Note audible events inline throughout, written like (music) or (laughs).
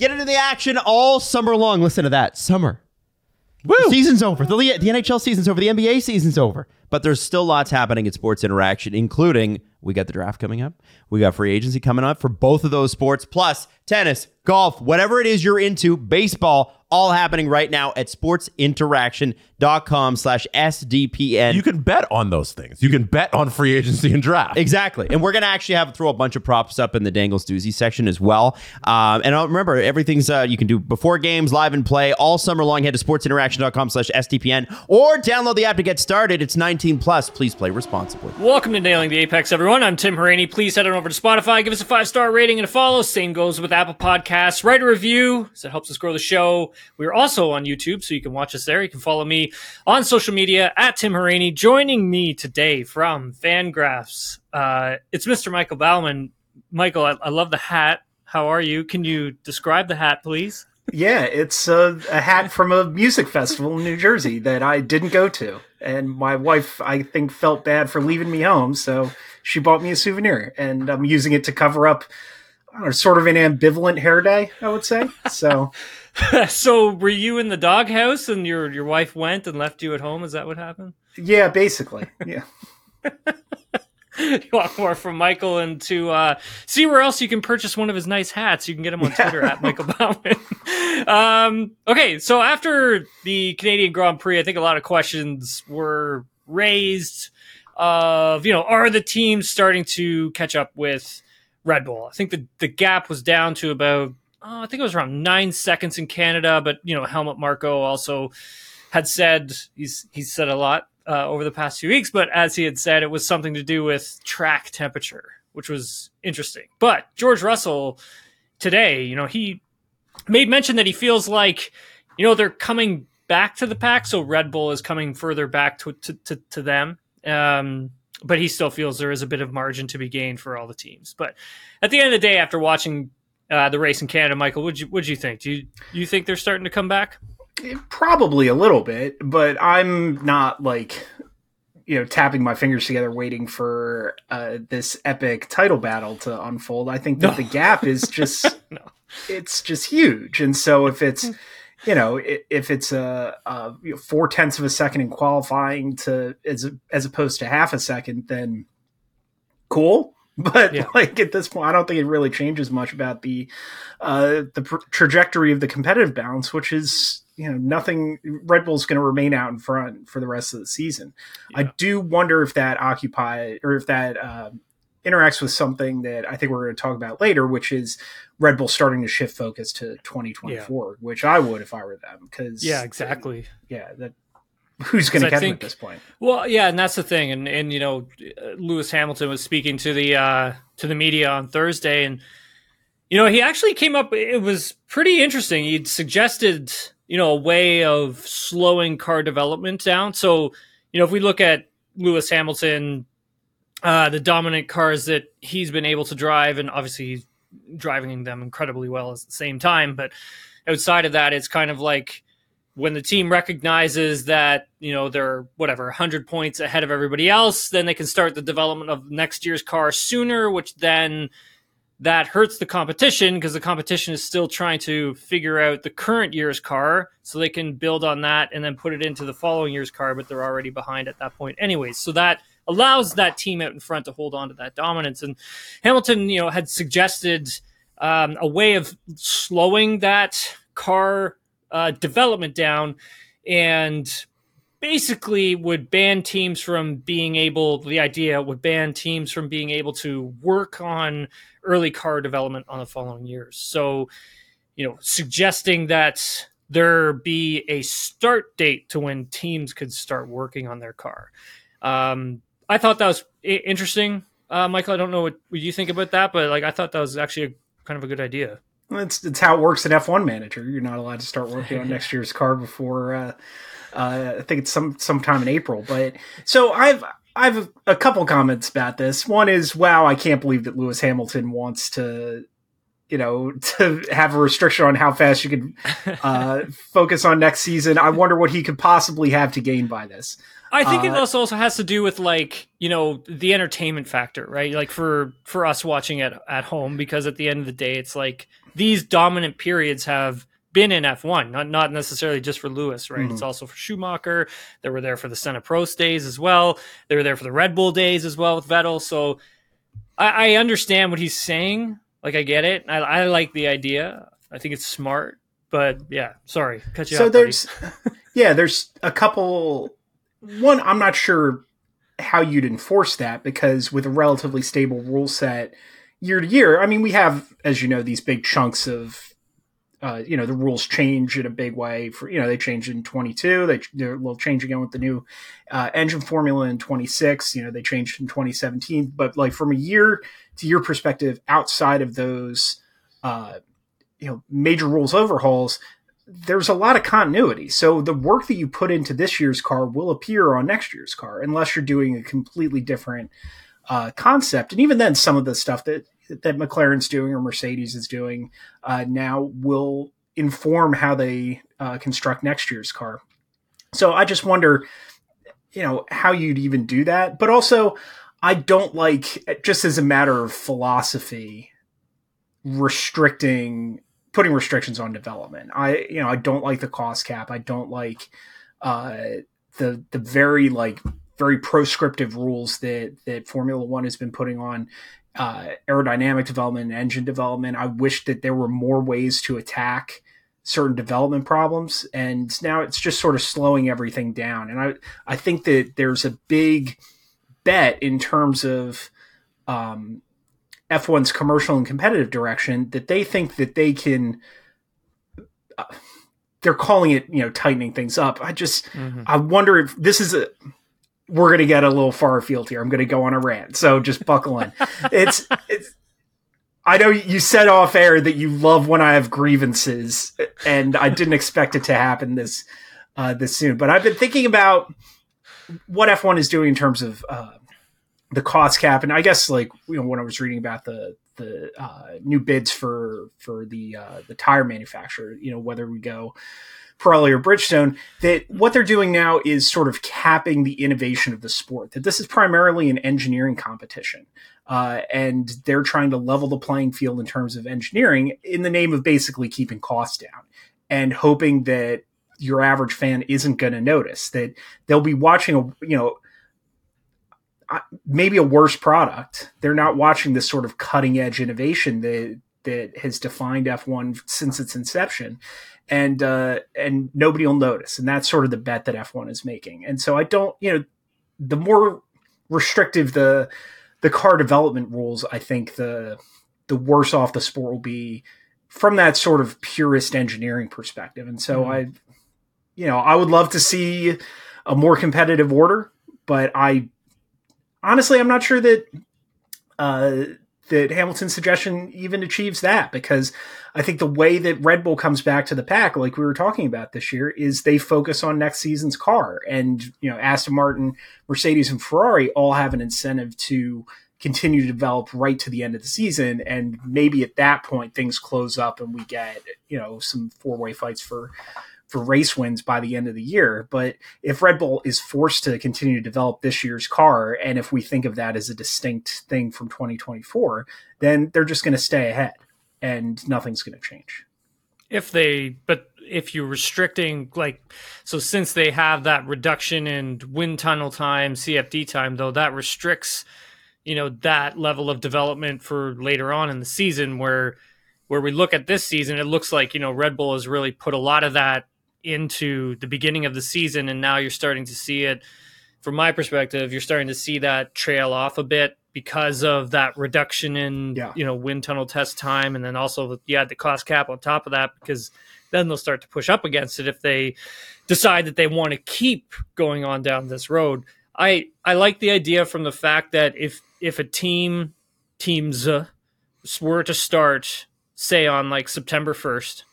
Get into the action all summer long. Listen to that. Summer. Woo! The season's over. The, the NHL season's over. The NBA season's over. But there's still lots happening at Sports Interaction, including we got the draft coming up. We got free agency coming up for both of those sports, plus tennis, golf, whatever it is you're into, baseball, all happening right now at sportsinteraction.com slash SDPN. You can bet on those things. You can bet on free agency and draft. Exactly. And we're going to actually have throw a bunch of props up in the Dangles Doozy section as well. Um, and I'll remember, everything's uh, you can do before games, live and play all summer long. Head to sportsinteraction.com slash SDPN or download the app to get started. It's 19 plus. Please play responsibly. Welcome to Nailing the Apex, everyone. I'm Tim Hauraney. Please head on over to Spotify, give us a five star rating and a follow. Same goes with Apple Podcasts. Write a review, so it helps us grow the show. We're also on YouTube, so you can watch us there. You can follow me on social media at Tim Hauraney. Joining me today from Fangraphs, uh, it's Mr. Michael Baumann. Michael, I, I love the hat. How are you? Can you describe the hat, please? Yeah, it's a, a, hat from a music festival in New Jersey that I didn't go to. And my wife, I think, felt bad for leaving me home. So she bought me a souvenir. And I'm using it to cover up know, sort of an ambivalent hair day, I would say. So. (laughs) so were you in the doghouse and your your wife went and left you at home? Is that what happened? Yeah, basically. Yeah. (laughs) you want more from Michael and to uh, see where else you can purchase one of his nice hats. You can get him on Twitter at Michael Baumann. (laughs) um, okay, so after the Canadian Grand Prix, I think a lot of questions were raised of you know are the teams starting to catch up with Red Bull? I think the the gap was down to about oh, I think it was around nine seconds in Canada, but you know Helmut Marko also had said he's he's said a lot uh, over the past few weeks, but as he had said, it was something to do with track temperature, which was interesting. But George Russell today, you know, he made mention that he feels like, you know, they're coming back to the pack, so Red Bull is coming further back to to, to, to them. Um, but he still feels there is a bit of margin to be gained for all the teams. But at the end of the day, after watching uh, the race in Canada, Michael, would you what would you think? Do you you think they're starting to come back? Probably a little bit, but I'm not like you know tapping my fingers together waiting for uh, this epic title battle to unfold. I think that no. the gap is (laughs) just no. it's just huge, and so if it's you know if it's a, a four tenths of a second in qualifying to as as opposed to half a second, then cool. (laughs) But yeah. like at this point, I don't think it really changes much about the uh, the pr- trajectory of the competitive balance, which is you know nothing red bull's going to remain out in front for the rest of the season yeah. i do wonder if that occupy or if that uh, interacts with something that i think we're going to talk about later which is red bull starting to shift focus to 2024 yeah. which i would if i were them because yeah exactly yeah that who's going to catch think, at this point well yeah and that's the thing and and you know lewis hamilton was speaking to the uh to the media on thursday and you know he actually came up it was pretty interesting he'd suggested you know, a way of slowing car development down. So, you know, if we look at Lewis Hamilton, uh, the dominant cars that he's been able to drive, and obviously he's driving them incredibly well at the same time. But outside of that, it's kind of like when the team recognizes that you know they're whatever 100 points ahead of everybody else, then they can start the development of next year's car sooner, which then that hurts the competition because the competition is still trying to figure out the current year's car so they can build on that and then put it into the following year's car, but they're already behind at that point, anyways. So that allows that team out in front to hold on to that dominance. And Hamilton, you know, had suggested um, a way of slowing that car uh, development down and basically would ban teams from being able the idea would ban teams from being able to work on early car development on the following years so you know suggesting that there be a start date to when teams could start working on their car um, i thought that was interesting uh, michael i don't know what, what you think about that but like i thought that was actually a, kind of a good idea it's, it's how it works in F1 Manager. You're not allowed to start working on (laughs) next year's car before uh, uh, I think it's some sometime in April. But so I've I've a couple comments about this. One is, wow, I can't believe that Lewis Hamilton wants to, you know, to have a restriction on how fast you can (laughs) uh, focus on next season. I wonder what he could possibly have to gain by this. I think uh, it also also has to do with like you know the entertainment factor, right? Like for for us watching it at home, because at the end of the day, it's like these dominant periods have been in F1, not not necessarily just for Lewis, right? Mhm. It's also for Schumacher. They were there for the Senna Prost days as well. They were there for the Red Bull days as well with Vettel. So I, I understand what he's saying. Like I get it. I, I like the idea. I think it's smart. But yeah, sorry, cut you so off. buddy. there's yeah there's a couple one i'm not sure how you'd enforce that because with a relatively stable rule set year to year i mean we have as you know these big chunks of uh, you know the rules change in a big way for you know they changed in 22 they they're a change again with the new uh, engine formula in 26 you know they changed in 2017 but like from a year to your perspective outside of those uh, you know major rules overhauls there's a lot of continuity. So the work that you put into this year's car will appear on next year's car, unless you're doing a completely different uh, concept. And even then, some of the stuff that that McLaren's doing or Mercedes is doing uh, now will inform how they uh, construct next year's car. So I just wonder, you know, how you'd even do that. But also, I don't like just as a matter of philosophy restricting putting restrictions on development. I you know I don't like the cost cap. I don't like uh, the the very like very proscriptive rules that that Formula One has been putting on uh, aerodynamic development and engine development. I wish that there were more ways to attack certain development problems, and now it's just sort of slowing everything down. And I I think that there's a big bet in terms of um, F1's commercial and competitive direction that they think that they can. Uh, they're calling it, you know, tightening things up. I just, Mhm. I wonder if this is a. We're going to get a little far afield here. I'm going to go on a rant, so just buckle in. (laughs) it's, it's. I know you said off air that you love when I have grievances, and I didn't expect it to happen this, uh, this soon. But I've been thinking about what F1 is doing in terms of uh, the cost cap, and I guess like you know when I was reading about the the uh, new bids for for the uh, the tire manufacturer, you know whether we go Pirelli or Bridgestone, that what they're doing now is sort of capping the innovation of the sport. That this is primarily an engineering competition. Uh, and they're trying to level the playing field in terms of engineering in the name of basically keeping costs down and hoping that your average fan isn't going to notice that they'll be watching a you know maybe a worse product. They're not watching this sort of cutting edge innovation that that has defined F1 since its inception, and uh, and nobody will notice. And that's sort of the bet that F1 is making. And so I don't, you know, the more restrictive the the car development rules, I think the the worse off the sport will be from that sort of purist engineering perspective. And so Mhm. I, you know, I would love to see a more competitive order, but I honestly, I'm not sure that uh, that Hamilton's suggestion even achieves that because I think the way that Red Bull comes back to the pack, like we were talking about this year, is they focus on next season's car, and you know, Aston Martin, Mercedes, and Ferrari all have an incentive to continue to develop right to the end of the season, and maybe at that point things close up and we get you know some four way fights for for race wins by the end of the year. But if Red Bull is forced to continue to develop this year's car, and if we think of that as a distinct thing from 2024, then they're just going to stay ahead and nothing's going to change. if they but if you're restricting like so since they have that reduction in wind tunnel time cfd time though that restricts you know that level of development for later on in the season where where we look at this season it looks like you know red bull has really put a lot of that into the beginning of the season and now you're starting to see it from my perspective you're starting to see that trail off a bit because of that reduction in Yeah. you know wind tunnel test time and then also you add the cost cap on top of that because then they'll start to push up against it if they decide that they want to keep going on down this road i i like the idea from the fact that if if a team teams uh, were to start say on like september 1st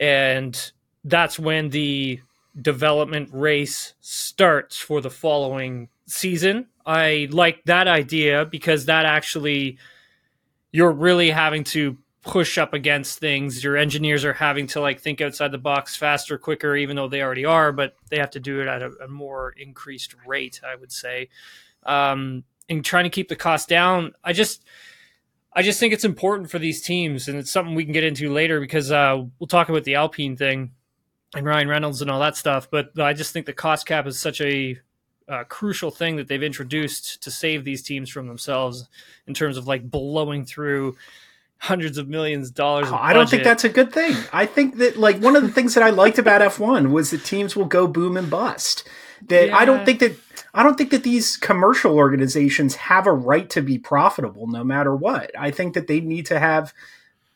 and that's when the development race starts for the following season. I like that idea because that actually you're really having to push up against things. Your engineers are having to like think outside the box faster, quicker, even though they already are, but they have to do it at a, a more increased rate, I would say. Um, and trying to keep the cost down. I just I just think it's important for these teams, and it's something we can get into later because uh, we'll talk about the Alpine thing and Ryan Reynolds and all that stuff. But I just think the cost cap is such a uh, crucial thing that they've introduced to save these teams from themselves in terms of like blowing through hundreds of millions of dollars. Oh, I don't think that's a good thing. I think that like one of the things that I liked about (laughs) F1 was that teams will go boom and bust. That yeah. I don't think that I don't think that these commercial organizations have a right to be profitable no matter what. I think that they need to have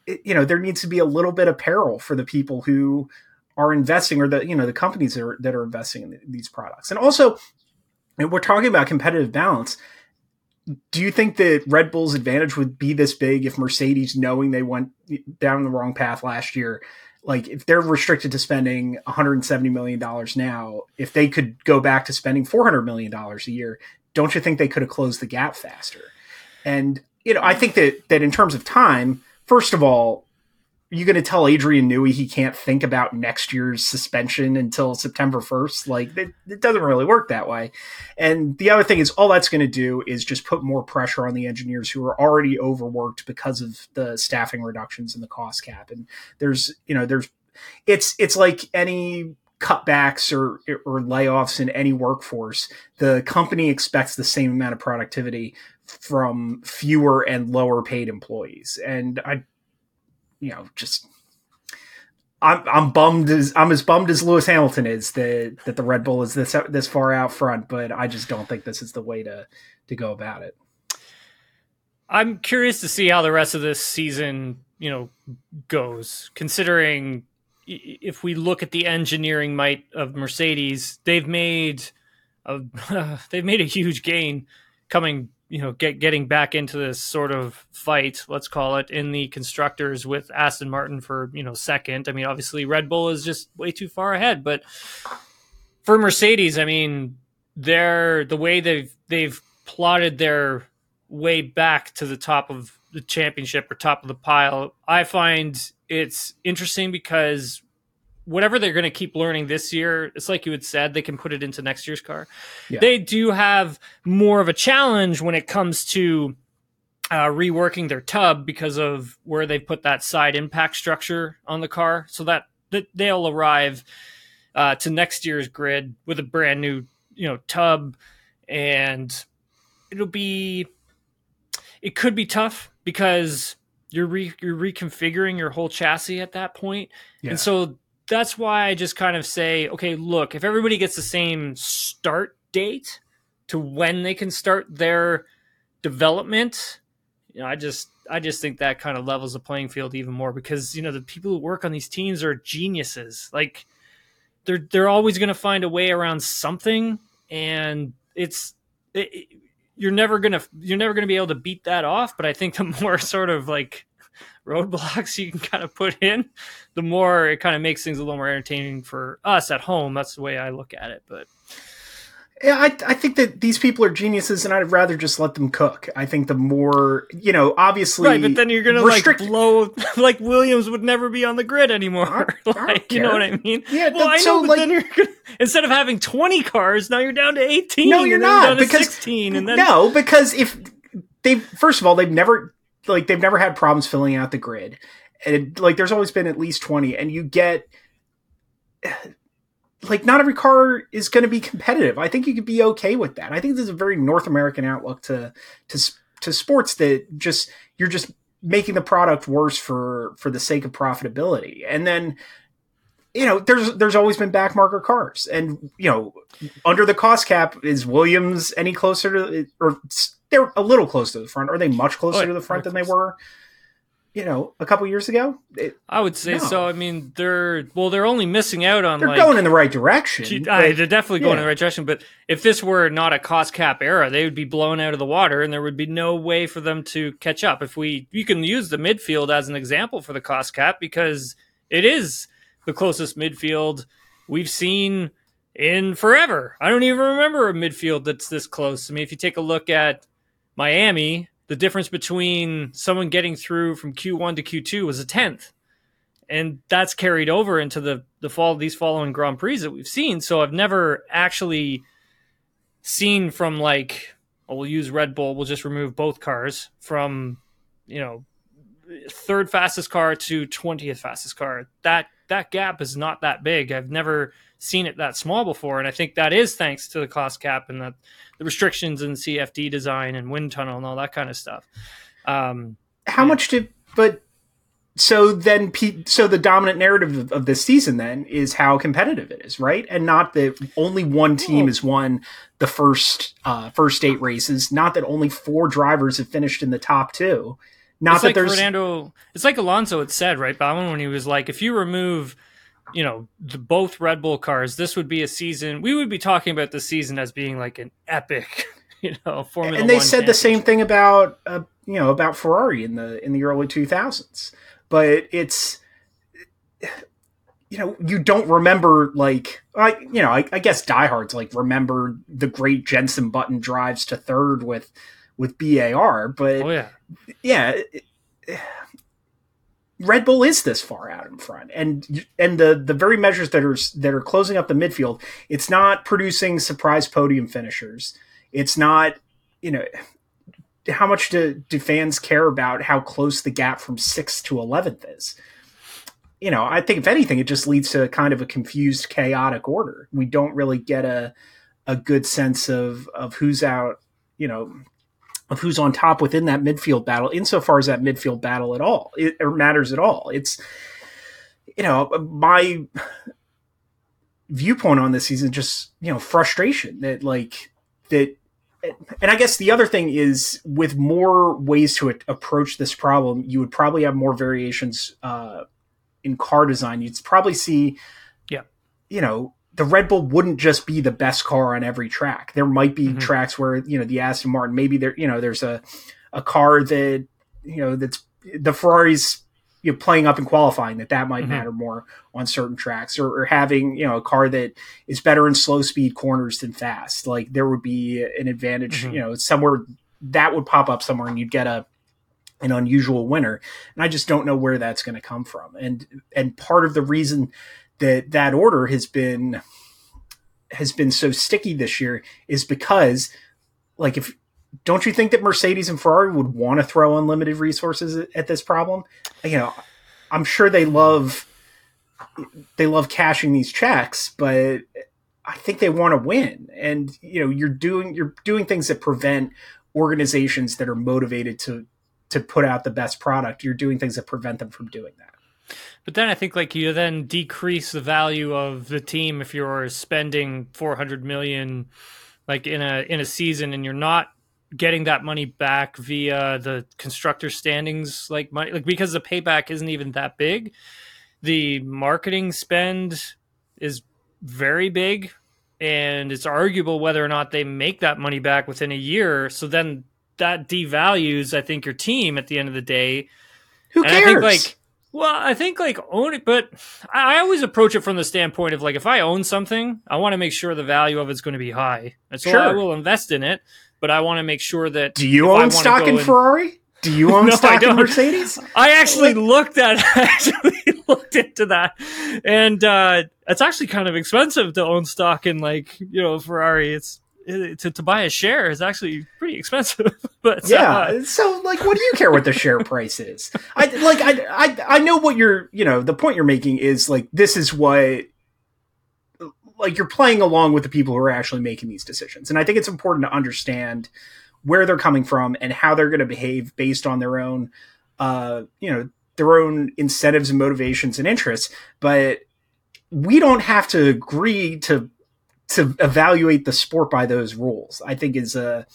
you know there needs to be a little bit of peril for the people who are investing or the you know the companies that are, that are investing in these products. And also we're talking about competitive balance do you think that Red Bull's advantage would be this big if Mercedes, knowing they went down the wrong path last year, like if they're restricted to spending 170 million dollars now, if they could go back to spending 400 million dollars a year, don't you think they could have closed the gap faster? And you know, I think that that in terms of time, first of all, you going to tell Adrian Newey he can't think about next year's suspension until September 1st? Like, it, it doesn't really work that way. And the other thing is, all that's going to do is just put more pressure on the engineers who are already overworked because of the staffing reductions and the cost cap. And there's, you know, there's, it's, it's like any cutbacks or or layoffs in any workforce, the company expects the same amount of productivity from fewer and lower paid employees. And I you know, just I'm I'm bummed as I'm as bummed as Lewis Hamilton is that that the Red Bull is this this far out front, but I just don't think this is the way to to go about it. I'm curious to see how the rest of this season, you know, goes. Considering if we look at the engineering might of Mercedes, they've made a (laughs) they've made a huge gain coming you know get getting back into this sort of fight let's call it in the constructors with Aston Martin for you know second. I mean obviously Red Bull is just way too far ahead but for Mercedes I mean they're the way they've they've plotted their way back to the top of the championship or top of the pile I find it's interesting because whatever they're going to keep learning this year, it's like you had said, they can put it into next year's car. Yeah. They do have more of a challenge when it comes to uh, reworking their tub because of where they put that side impact structure on the car. So that, that they'll arrive uh, to next year's grid with a brand new, you know, tub, and it'll be. It could be tough because you're re- you're reconfiguring your whole chassis at that point, yeah. and so that's why I just kind of say, okay, look, if everybody gets the same start date to when they can start their development, you know, I just I just think that kind of levels the playing field even more because you know the people who work on these teams are geniuses. Like they're they're always going to find a way around something, and it's it, you're never gonna you're never gonna be able to beat that off. But I think the (laughs) more sort of like roadblocks (laughs) you can kind of put in, the more it kind of makes things a little more entertaining for us at home. That's the way I look at it. But yeah, I, I think that these people are geniuses, and I'd rather just let them cook. I think the more, you know, obviously, right, but then you're gonna restrict- like blow, (laughs) like Williams would never be on the grid anymore. I, (laughs) like, you know what I mean? Yeah, well, I know, so, but like, then you're gonna, instead of having 20 cars, now you're down to 18. No, you're not because 16, and then no, because if they first of all, they've never like they've never had problems filling out the grid. And it, like there's always been at least 20 and you get (sighs) like not every car is going to be competitive. I think you could be okay with that. I think there's a very North American outlook to to to sports that just you're just making the product worse for for the sake of profitability. And then you know, there's there's always been backmarker cars, and you know, under the cost cap, is Williams any closer to or they're a little close to the front. Are they much closer oh, to the front than they were? You know, a couple years ago. It, I would say no. so. I mean, they're well, they're only missing out on. They're like, going in the right direction. but, they're definitely going yeah. in the right direction. But if this were not a cost cap era, they would be blown out of the water, and there would be no way for them to catch up. If we, you can use the midfield as an example for the cost cap because it is the closest midfield we've seen in forever. I don't even remember a midfield that's this close. I mean, if you take a look at Miami, the difference between someone getting through from Q1 to Q2 was a tenth. And that's carried over into the, the fall these following Grand Prix that we've seen. So I've never actually seen from like well, we'll use Red Bull, we'll just remove both cars from you know, third fastest car to 20th fastest car. That that gap is not that big. I've never seen it that small before, and I think that is thanks to the cost cap and the, the restrictions in CFD design and wind tunnel and all that kind of stuff. Um, How yeah. much did but so then so the dominant narrative of, this season then is how competitive it is, right? And not that only one team has won the first uh, first eight races, not that only four drivers have finished in the top two. Not it's that like there's Fernando. It's like Alonso had said, right, Baumann, when he was like, if you remove, you know, the, both Red Bull cars, this would be a season. We would be talking about the season as being like an epic, (laughs) you know, Formula. One. And they One said the same thing about uh, you know about Ferrari in the in the early 2000s but it's you know you don't remember like I you know I, I guess diehards like remember the great Jenson Button drives to third with with BAR but Oh yeah, yeah it- Red Bull is this far out in front, and and the the very measures that are that are closing up the midfield, it's not producing surprise podium finishers. It's not, you know, how much do do fans care about how close the gap from sixth to eleventh is? You know, I think if anything, it just leads to kind of a confused, chaotic order. We don't really get a a good sense of of who's out. You know, of who's on top within that midfield battle, insofar as that midfield battle at all it, or matters at all. It's you know my viewpoint on this season, just you know frustration that like that. And I guess the other thing is, with more ways to approach this problem, you would probably have more variations uh, in car design. You'd probably see, Yeah. you know, the Red Bull wouldn't just be the best car on every track. There might be Mhm. tracks where you know the Aston Martin, maybe there, you know, there's a a car that you know that's the Ferraris you know, playing up in qualifying that that might Mhm. matter more on certain tracks or, or having you know a car that is better in slow speed corners than fast like there would be an advantage Mhm. you know somewhere that would pop up somewhere and you'd get a an unusual winner and i just don't know where that's going to come from and and part of the reason that that order has been has been so sticky this year is because like if don't you think that mercedes and ferrari would want to throw unlimited resources at, this problem? You know i'm sure they love they love cashing these checks but i think they want to win. And you know you're doing you're doing things that prevent organizations that are motivated to to put out the best product. You're doing things that prevent them from doing that but then I think like you then decrease the value of the team if you're spending 400 million like in a in a season and you're not getting that money back via the constructor standings like money like because the payback isn't even that big the marketing spend is very big and it's arguable whether or not they make that money back within a year. So then that devalues i think your team at the end of the day. Who and cares I think like well, I think like own it, but I always approach it from the standpoint of like if I own something, I want to make sure the value of it's going to be high, and so I will invest in it. But I want to make sure that do you own stock in and- ferrari? Do you (laughs) own No, stock in mercedes? I actually looked at (laughs) actually looked into that, and uh, it's actually kind of expensive to own stock in like you know Ferrari. It's it, to to buy a share is actually pretty expensive. (laughs) but yeah uh, so like what do you care what the share price is i like I, I i know what you're you know the point you're making is like this is what like you're playing along with the people who are actually making these decisions and i think it's important to understand where they're coming from and how they're going to behave based on their own uh you know their own incentives and motivations and interests but we don't have to agree to to evaluate the sport by those rules i think is a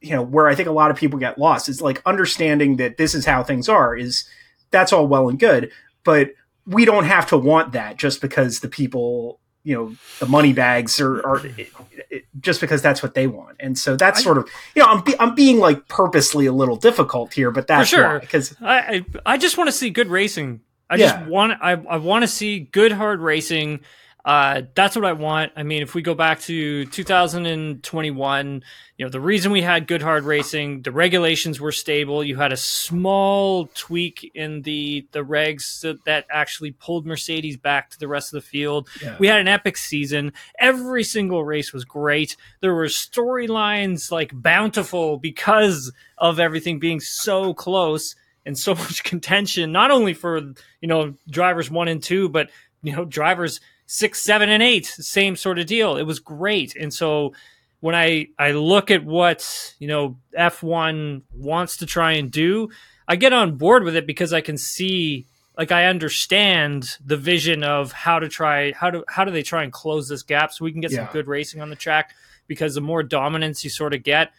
you know where i think a lot of people get lost is like understanding that this is how things are is that's all well and good but we don't have to want that just because the people you know the money bags are, are it, it, just because that's what they want and so that's I- sort of you know i'm, be, I'm being like purposely a little difficult here but that's sure. because I, I I just want to see good racing. I Yeah. just want I I want to see good hard racing. Uh, that's what I want. I mean, if we go back to 2021, you know, the reason we had good hard racing, the regulations were stable. You had a small tweak in the the regs that, that actually pulled Mercedes back to the rest of the field. Yeah. We had an epic season. Every single race was great. There were storylines like bountiful because of everything being so close and so (laughs) much contention, not only for you know drivers one and two, but you know drivers six, seven, and eight, same sort of deal. It was great. And so when I, I look at what, you know, F1 wants to try and do, I get on board with it because I can see like I understand the vision of how to try how do how do they try and close this gap so we can get Yeah. some good racing on the track because the more dominance you sort of get,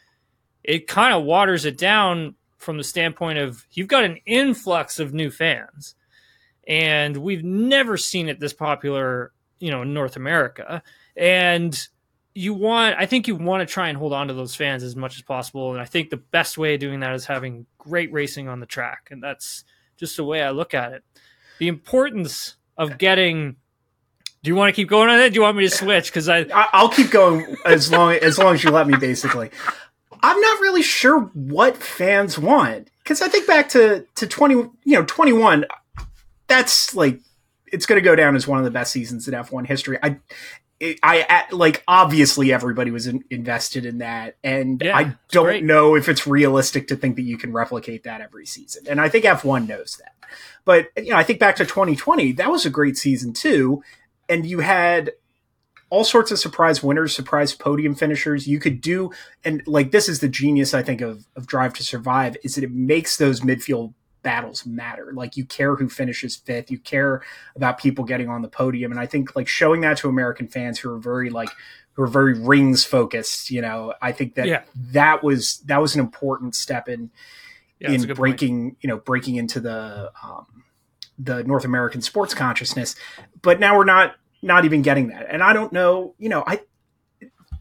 it kind of waters it down from the standpoint of you've got an influx of new fans and we've never seen it this popular you know north america and you want i think you want to try and hold on to those fans as much as possible and i think the best way of doing that is having great racing on the track and that's just the way i look at it the importance of getting do you want to keep going on that? do you want me to switch because i I'll keep going as long as long as you let me. Basically, I'm not really sure what fans want because I think back to to 20, you know, 21. That's like it's going to go down as one of the best seasons in F1 history. I. it- I like obviously everybody was in, invested in that, and Yeah, I don't great. know if it's realistic to think that you can replicate that every season. And I think F1 knows that. But you know, I think back to 2020, that was a great season too, and you had all sorts of surprise winners, surprise podium finishers. You could do, and like this is the genius I think of of Drive to Survive is that it makes those midfield battles matter. Like you care who finishes fifth, you care about people getting on the podium, and I think like showing that to American fans who are very like who are very rings focused. You know, I think that Yeah. that was that was an important step in yeah, in good point. breaking you know breaking into the um, the North American sports consciousness. But now we're not not even getting that, and I don't know. You know, I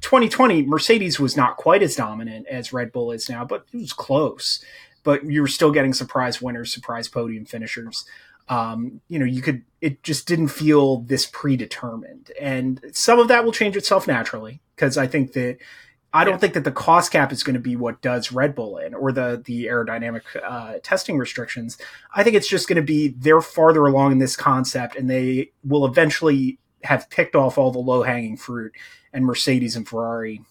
2020 Mercedes was not quite as dominant as Red Bull is now, but it was close. But you were still getting surprise winners, surprise podium finishers. Um, you know, you could. It just didn't feel this predetermined, and some of that will change itself naturally because I think that I don't Yeah. think that the cost cap is going to be what does Red Bull in or the the aerodynamic uh, testing restrictions. I think it's just going to be they're farther along in this concept, and they will eventually have picked off all the low hanging fruit, and Mercedes and Ferrari,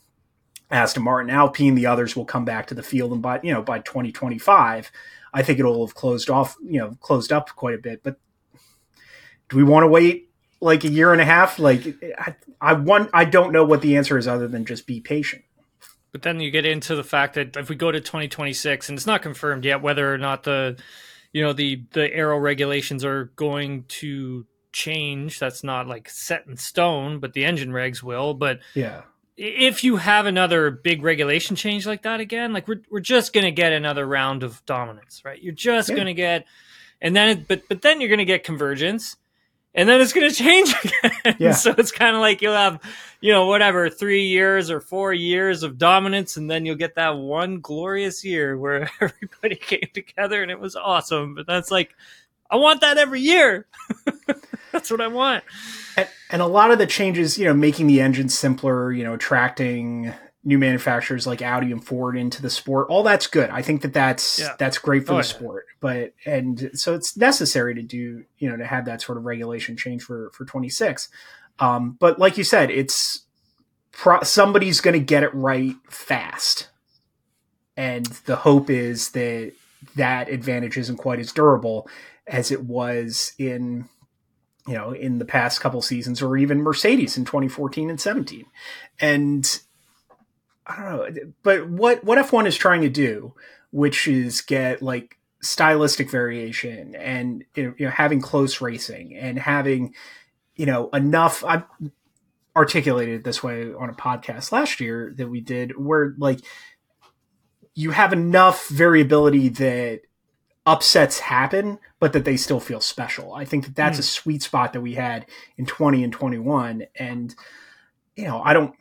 Aston Martin, Alpine, the others will come back to the field, and by you know by 2025, I think it'll have closed off, you know, closed up quite a bit. But do we want to wait? Like a year and a half, like I, I want. I don't know what the answer is other than just be patient. But then you get into the fact that if we go to 2026, and it's not confirmed yet whether or not the, you know, the the aero regulations are going to change. That's not like set in stone, but the engine regs will. But Yeah. If you have another big regulation change like that again, like we're we're just gonna get another round of dominance, right? You're just Yeah. gonna get, and then it, but but then you're gonna get convergence, and then it's gonna (laughs) change again. Yeah. so it's kind of like you'll have, you know, whatever three years or four years of dominance, and then you'll get that one glorious year where (laughs) everybody came together and it was awesome. But that's like, I want that every year. (laughs) that's what I want. And, and a lot of the changes, you know, making the engine simpler, you know, attracting new manufacturers like Audi and Ford into the sport, all that's good. I think that that's Yeah. that's great for Oh, the yeah. sport. But and so it's necessary to do, you know, to have that sort of regulation change for for 26. Um, but like you said, it's pro- somebody's going to get it right fast, and the hope is that that advantage isn't quite as durable as it was in you know in the past couple seasons or even mercedes in 2014 and 17 and i don't know but what what f1 is trying to do which is get like stylistic variation and you know, having close racing and having you know enough i articulated it this way on a podcast last year that we did where like you have enough variability that upsets happen, but that they still feel special. I think that that's a sweet spot that we had in 20 and 21. And, you know, I don't,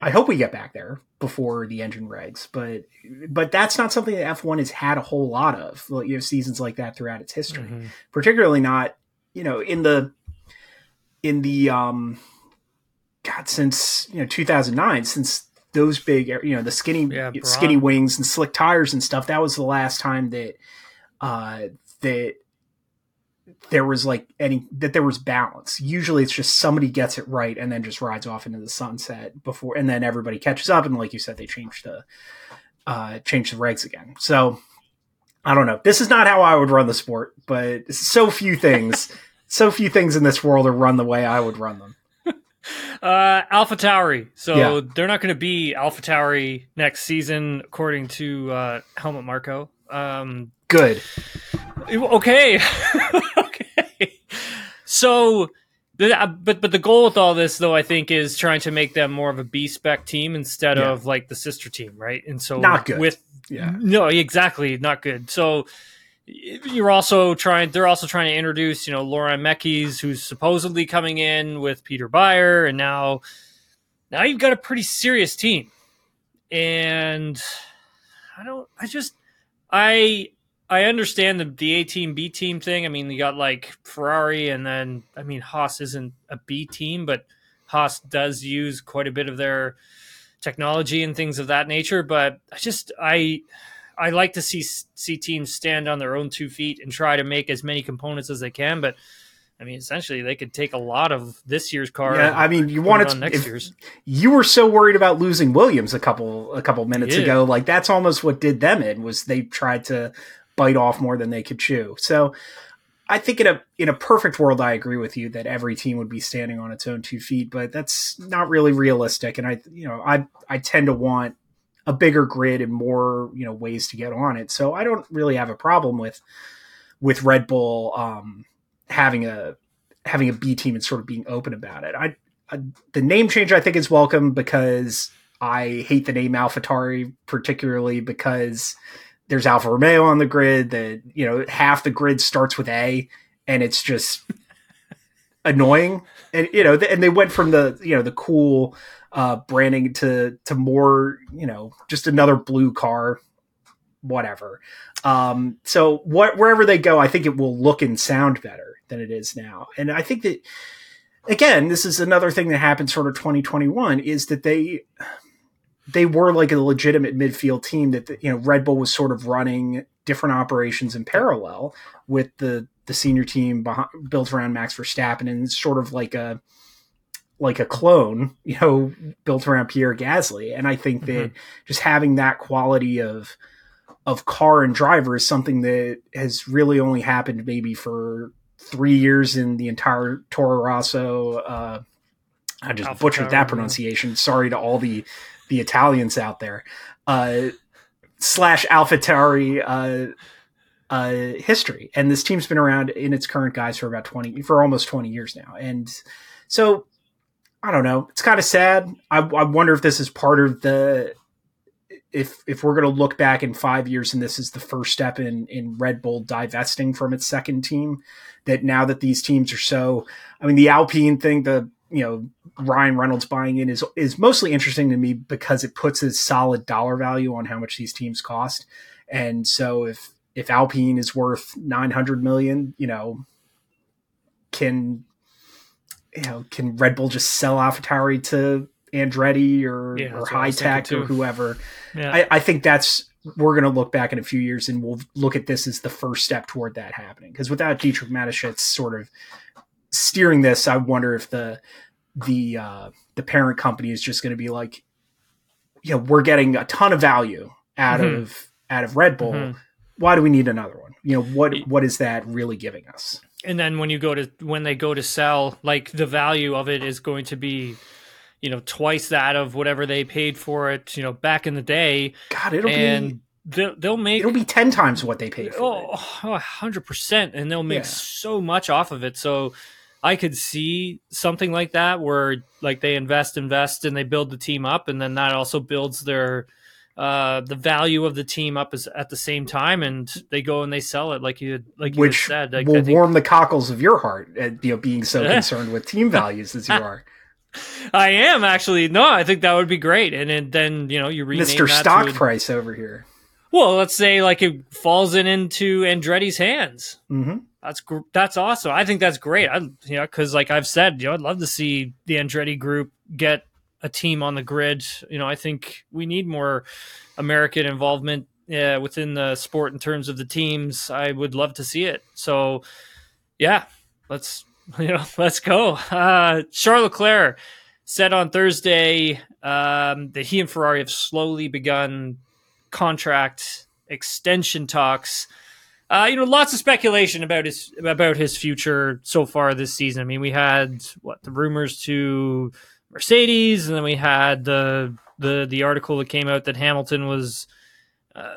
I hope we get back there before the engine regs, but, but that's not something that F1 has had a whole lot of, like, you know, seasons like that throughout its history, Mhm. particularly not, you know, in the, in the um, God since you know 2009 since those big you know the skinny Yeah, skinny wings and slick tires and stuff. That was the last time that uh, that there was like any that there was balance. Usually it's just somebody gets it right and then just rides off into the sunset before and then everybody catches up and like you said they change the uh change the regs again. So I don't know. This is not how I would run the sport, but so few things (laughs) so few things in this world are run the way I would run them. (laughs) Uh, Alpha Tauri. So Yeah. they're not going to be Alpha Tauri next season, according to uh, Helmut Marko. Um, Good. okay, (laughs) okay. So, uh, but but the goal with all this, though, I think, is trying to make them more of a B spec team instead Yeah. of like the sister team, right? And so, Not good. With Yeah. no, exactly, not good. So. You're also trying. They're also trying to introduce, you know, Laurent Mekies, who's supposedly coming in with Peter Bayer, and now, now you've got a pretty serious team. And I don't. I just. I I understand the the A team B team thing. I mean, you got like Ferrari, and then I mean Haas isn't a B team, but Haas does use quite a bit of their technology and things of that nature. But I just I I like to see see teams stand on their own two feet and try to make as many components as they can. But I mean, essentially, they could take a lot of this year's car. Yeah, I mean, you wanted on to, next year's. you were so worried about losing Williams a couple a couple minutes Yeah. ago. Like that's almost what did them in was they tried to bite off more than they could chew. So I think in a in a perfect world, I agree with you that every team would be standing on its own two feet, but that's not really realistic. And I you know I I tend to want a bigger grid and more you know ways to get on it. So I don't really have a problem with with Red Bull um, having a having a B team and sort of being open about it. I uh, the name change I think is welcome because I hate the name AlphaTauri, particularly because there's Alfa Romeo on the grid. That you know half the grid starts with A, and it's just (laughs) annoying. And you know, and they went from the you know the cool uh, branding to to more you know just another blue car, whatever. Um, so what wherever they go, I think it will look and sound better than it is now. And I think that again, this is another thing that happened sort of 2021 is that they they were like a legitimate midfield team that you know Red Bull was sort of running different operations in parallel with the the senior team behind, built around Max Verstappen and sort of like a like a clone, (laughs) you know, built around Pierre Gasly. And I think that mm-hmm. just having that quality of of car and driver is something that has really only happened maybe for three years in the entire Toro Rosso. Uh, I just Alpha butchered Tauri, that yeah. pronunciation. Sorry to all the the Italians out there. Uh, slash AlphaTauri uh, uh, history, and this team's been around in its current guise for about twenty for almost twenty years now, and so I don't know. It's kind of sad. I, I wonder if this is part of the if if we're going to look back in five years and this is the first step in in Red Bull divesting from its second team. That now that these teams are so, I mean, the Alpine thing, the you know Ryan Reynolds buying in is is mostly interesting to me because it puts a solid dollar value on how much these teams cost, and so if if Alpine is worth nine hundred million, you know, can you know can Red Bull just sell AlphaTauri to Andretti or Yeah, or Hitech or whoever? Yeah. I, I think that's we're going to look back in a few years and we'll look at this as the first step toward that happening. Because without Dietrich Mateschitz sort of steering this, I wonder if the the uh, the parent company is just going to be like, you know, we're getting a ton of value out Mhm. of out of Red Bull. Mhm. Why do we need another one? You know, what what is that really giving us? and then when you go to when they go to sell like the value of it is going to be you know twice that of whatever they paid for it you know back in the day God, it'll and be they'll, they'll make it'll be ten times what they paid for oh, it. oh, 100% and they'll make Yeah. so much off of it so i could see something like that where like they invest invest and they build the team up and then that also builds their uh the value of the team up is at the same time and they go and they sell it like you like you Which said like, will think- warm the cockles of your heart, at, you know, being so Yeah. (laughs) concerned with team values as you (laughs) are. I am actually no. I think that would be great, and then, then you know you rename Mr. that Stock a- Price over here. well, let's say like it falls in into Andretti's hands. hmm That's gr- that's awesome. I think that's great. I you know because like I've said, you know, I'd love to see the Andretti Group get a team on the grid. You know, I think we need more American involvement uh, within the sport in terms of the teams. I would love to see it. So, yeah, let's (laughs) you know let's go. Uh, Charles Leclerc said on Thursday um, that he and Ferrari have slowly begun contract extension talks. Uh, you know, lots of speculation about his about his future so far this season. I mean, we had what the rumors to Mercedes, and then we had the the the article that came out that Hamilton was uh,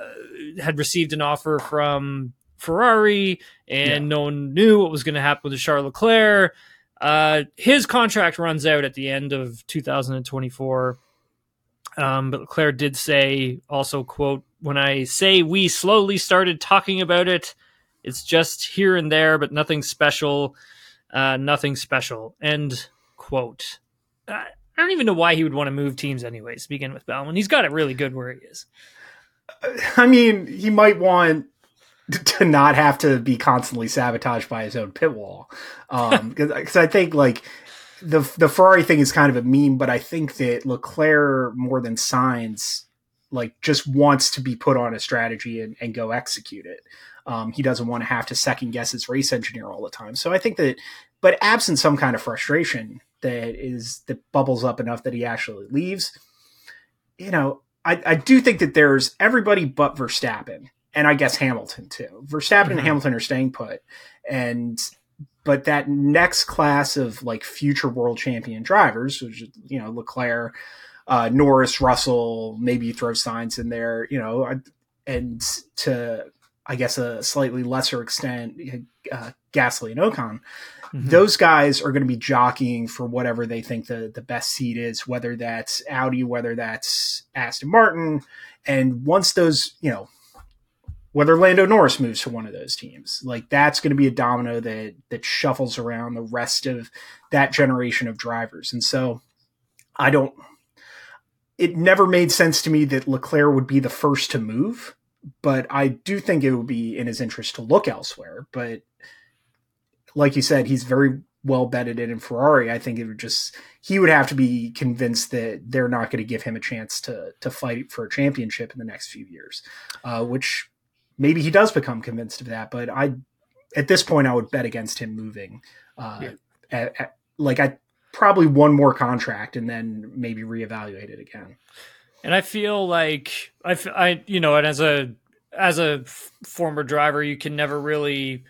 had received an offer from Ferrari, and yeah. no one knew what was going to happen with Charles Leclerc. Uh, his contract runs out at the end of 2024. Um, but Leclerc did say also, quote, when I say we slowly started talking about it, it's just here and there, but nothing special, uh, nothing special. End quote. I don't even know why he would want to move teams anyways, to begin with Baumann. He's got it really good where he is. I mean, he might want (laughs) to not have to be constantly sabotaged by his own pit wall. Um, (laughs) because I think like the the Ferrari thing is kind of a meme, but I think that Leclerc more than signs like just wants to be put on a strategy and, and go execute it. Um, he doesn't want to have to second guess his race engineer all the time. So I think that, but absent some kind of frustration that is that bubbles up enough that he actually leaves, you know, I, I do think that there's everybody but Verstappen and I guess Hamilton too. Verstappen mm-hmm. and Hamilton are staying put, and but that next class of like future world champion drivers, which is you know Leclerc, uh, Norris, Russell, maybe you throw Sainz in there, you know, and to I guess a slightly lesser extent, uh, Gasly and Ocon. Mm-hmm. Those guys are going to be jockeying for whatever they think the, the best seat is, whether that's Audi, whether that's Aston Martin. And once those, you know, whether Lando Norris moves to one of those teams. Like that's going to be a domino that that shuffles around the rest of that generation of drivers. And so I don't it never made sense to me that Leclerc would be the first to move, but I do think it would be in his interest to look elsewhere, but like you said, he's very well bedded in in Ferrari. I think it would just he would have to be convinced that they're not going to give him a chance to to fight for a championship in the next few years, uh, which maybe he does become convinced of that. But I, at this point, I would bet against him moving. Uh, yeah. at, at, like I probably one more contract and then maybe reevaluate it again. And I feel like I, I you know, and as a as a f- former driver, you can never really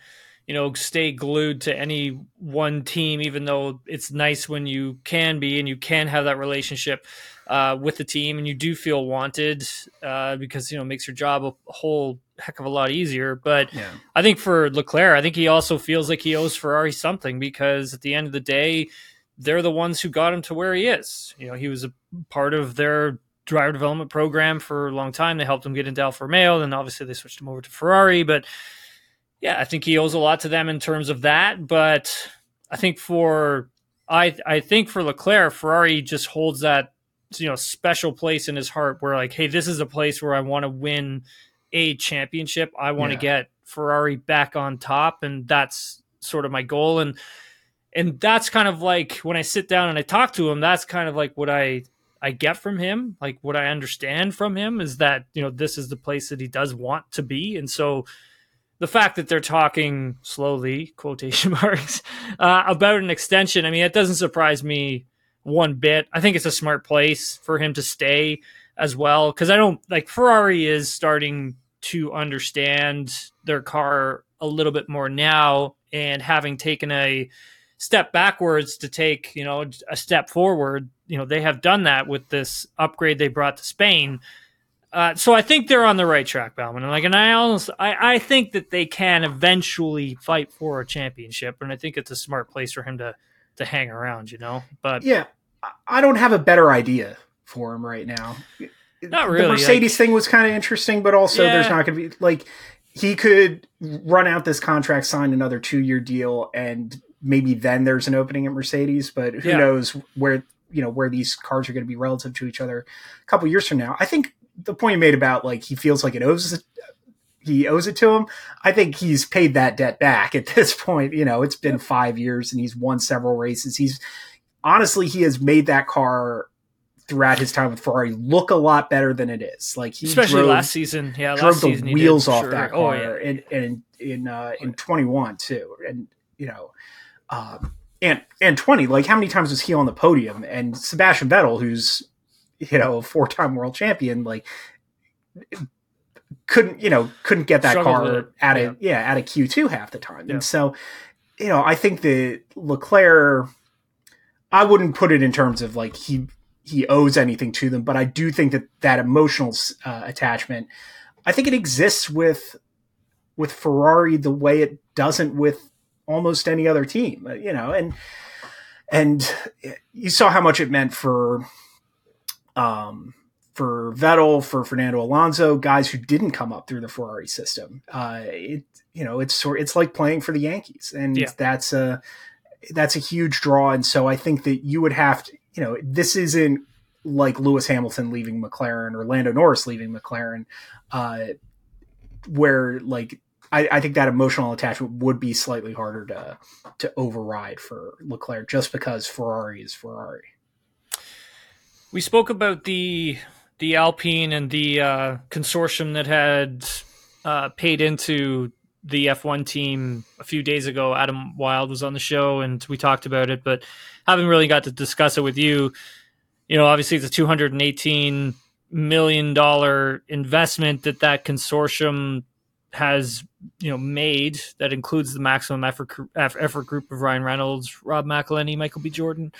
you know stay glued to any one team even though it's nice when you can be and you can have that relationship uh, with the team and you do feel wanted uh, because you know it makes your job a whole heck of a lot easier. But yeah. I think for Leclerc, I think he also feels like he owes Ferrari something because at the end of the day, they're the ones who got him to where he is. You know, he was a part of their driver development program for a long time. They helped him get into Alfa Romeo, and obviously they switched him over to Ferrari. But yeah, I think he owes a lot to them in terms of that. But I think for I I think for Leclerc, Ferrari just holds that you know special place in his heart where like, hey, this is a place where I want to win a championship. I want to yeah. get Ferrari back on top, and that's sort of my goal. And and that's kind of like when I sit down and I talk to him, that's kind of like what I I get from him, like what I understand from him is that you know this is the place that he does want to be, and so the fact that they're talking slowly quotation (laughs) marks uh, about an extension, I mean, it doesn't surprise me one bit. I think it's a smart place for him to stay as well because I don't like Ferrari is starting to understand their car a little bit more now and having taken a step backwards to take you know a step forward you know they have done that with this upgrade they brought to Spain. Uh, so I think they're on the right track Baumann and like and I almost I, I think that they can eventually fight for a championship and I think it's a smart place for him to to hang around you know? But yeah I don't have a better idea for him right now. Not really. The Mercedes like, thing was kind of interesting, but also yeah. there's not going to be like he could run out this contract, sign another two year deal, and maybe then there's an opening at Mercedes. But who yeah. knows where you know where these cars are going to be relative to each other a couple years from now. I think the point you made about like he feels like it owes he owes it to him. I think he's paid that debt back at (laughs) this point. You know, it's been five years and he's won several races. He's honestly he has made that car throughout his time with Ferrari look a lot better than it is. Like he especially drove, last season. Yeah, drove last the season he wheels did, off sure. that Oh, car yeah. and and in uh, in twenty one too, and you know, um, and and twenty. Like how many times was he on the podium? And Sebastian Vettel, who's you know a four time world champion, like couldn't you know couldn't get that Struggled car out Yeah. of yeah out of Q two half the time, Yeah. and so you know I think that Leclerc. I wouldn't put it in terms of like he he owes anything to them, but I do think that that emotional uh, attachment, I think it exists with with Ferrari the way it doesn't with almost any other team, uh, you know, and and you saw how much it meant for um for Vettel, for Fernando Alonso, guys who didn't come up through the Ferrari system. Uh, it you know it's sort it's like playing for the Yankees, and Yeah. that's a that's a huge draw. And so I think that you would have to you know this isn't like Lewis Hamilton leaving McLaren or Lando Norris leaving McLaren, uh, where like I, I think that emotional attachment would be slightly harder to to override for Leclerc just because Ferrari is Ferrari. We spoke about the the Alpine and the uh, consortium that had uh, paid into the F1 team a few days ago. Adam Wild was on the show and we talked about it, but haven't really got to discuss it with you. You know, obviously it's a 218 million dollar investment that that consortium has you know made that includes the maximum effort effort group of Ryan Reynolds, Rob McElhenney, Michael B. Jordan.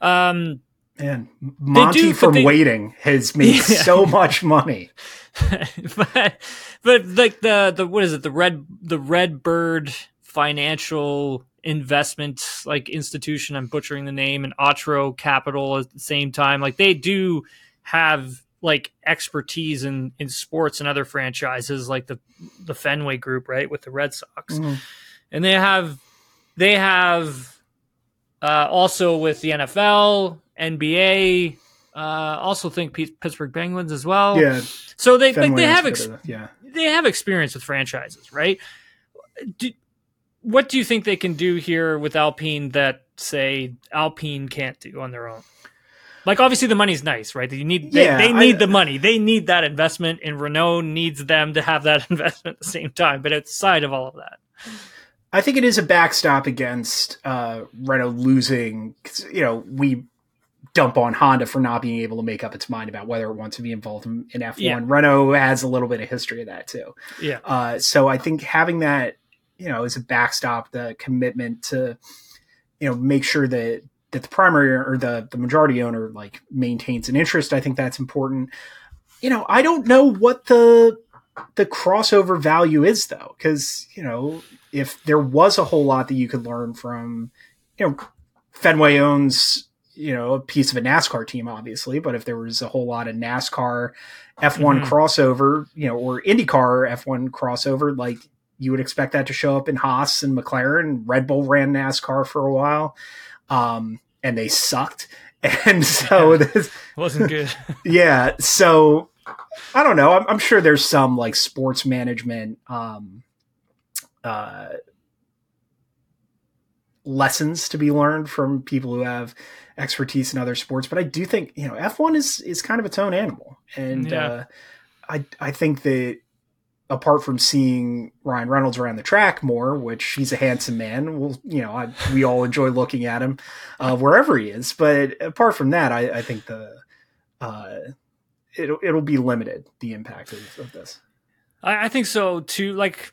Um, And Monty do, from they- Waiting has made (laughs) Yeah. so much money. (laughs) but but like the the what is it the red the red bird financial investment like institution i'm butchering the name and otro capital at the same time like they do have like expertise in in sports and other franchises like the the fenway group right with the red sox and they have they have uh, also with the NFL, NBA. Uh, also think Pittsburgh Penguins as well. Yeah, So they like, they have ex- bit of a- yeah. they have experience with franchises, right? Do, what do you think they can do here with Alpine that say Alpine can't do on their own? Like obviously the money's nice, right? You need they, Yeah, they need I- the money. They need that investment and Renault needs them to have that (laughs) investment at the same time. But outside of all of that. I think it is a backstop against uh, Renault losing. You know, we dump on Honda for not being able to make up its mind about whether it wants to be involved in, in F1. Yeah. Renault has a little bit of history of that too. Yeah. Uh, so I think having that, you know, as a backstop, the commitment to, you know, make sure that that the primary or the the majority owner like maintains an interest. I think that's important. You know, I don't know what the the crossover value is though, because you know, if there was a whole lot that you could learn from, you know, Fenway owns you know a piece of a NASCAR team, obviously, but if there was a whole lot of NASCAR F1 Mhm. crossover, you know, or IndyCar F1 crossover, like you would expect that to show up in Haas and McLaren. Red Bull ran NASCAR for a while, um, and they sucked. (laughs) And so, this, Wasn't good. (laughs) yeah, so I don't know. I'm, I'm sure there's some like sports management um, uh, lessons to be learned from people who have expertise in other sports, but I do think you know F1 is is kind of its own animal, and Yeah. uh, I I think that apart from seeing Ryan Reynolds around the track more, which he's a handsome man, well, you know, I, we all enjoy looking at him uh, wherever he is. But apart from that, I, I think the uh, it'll it'll be limited the impact of, of this. I, I think so too. Like,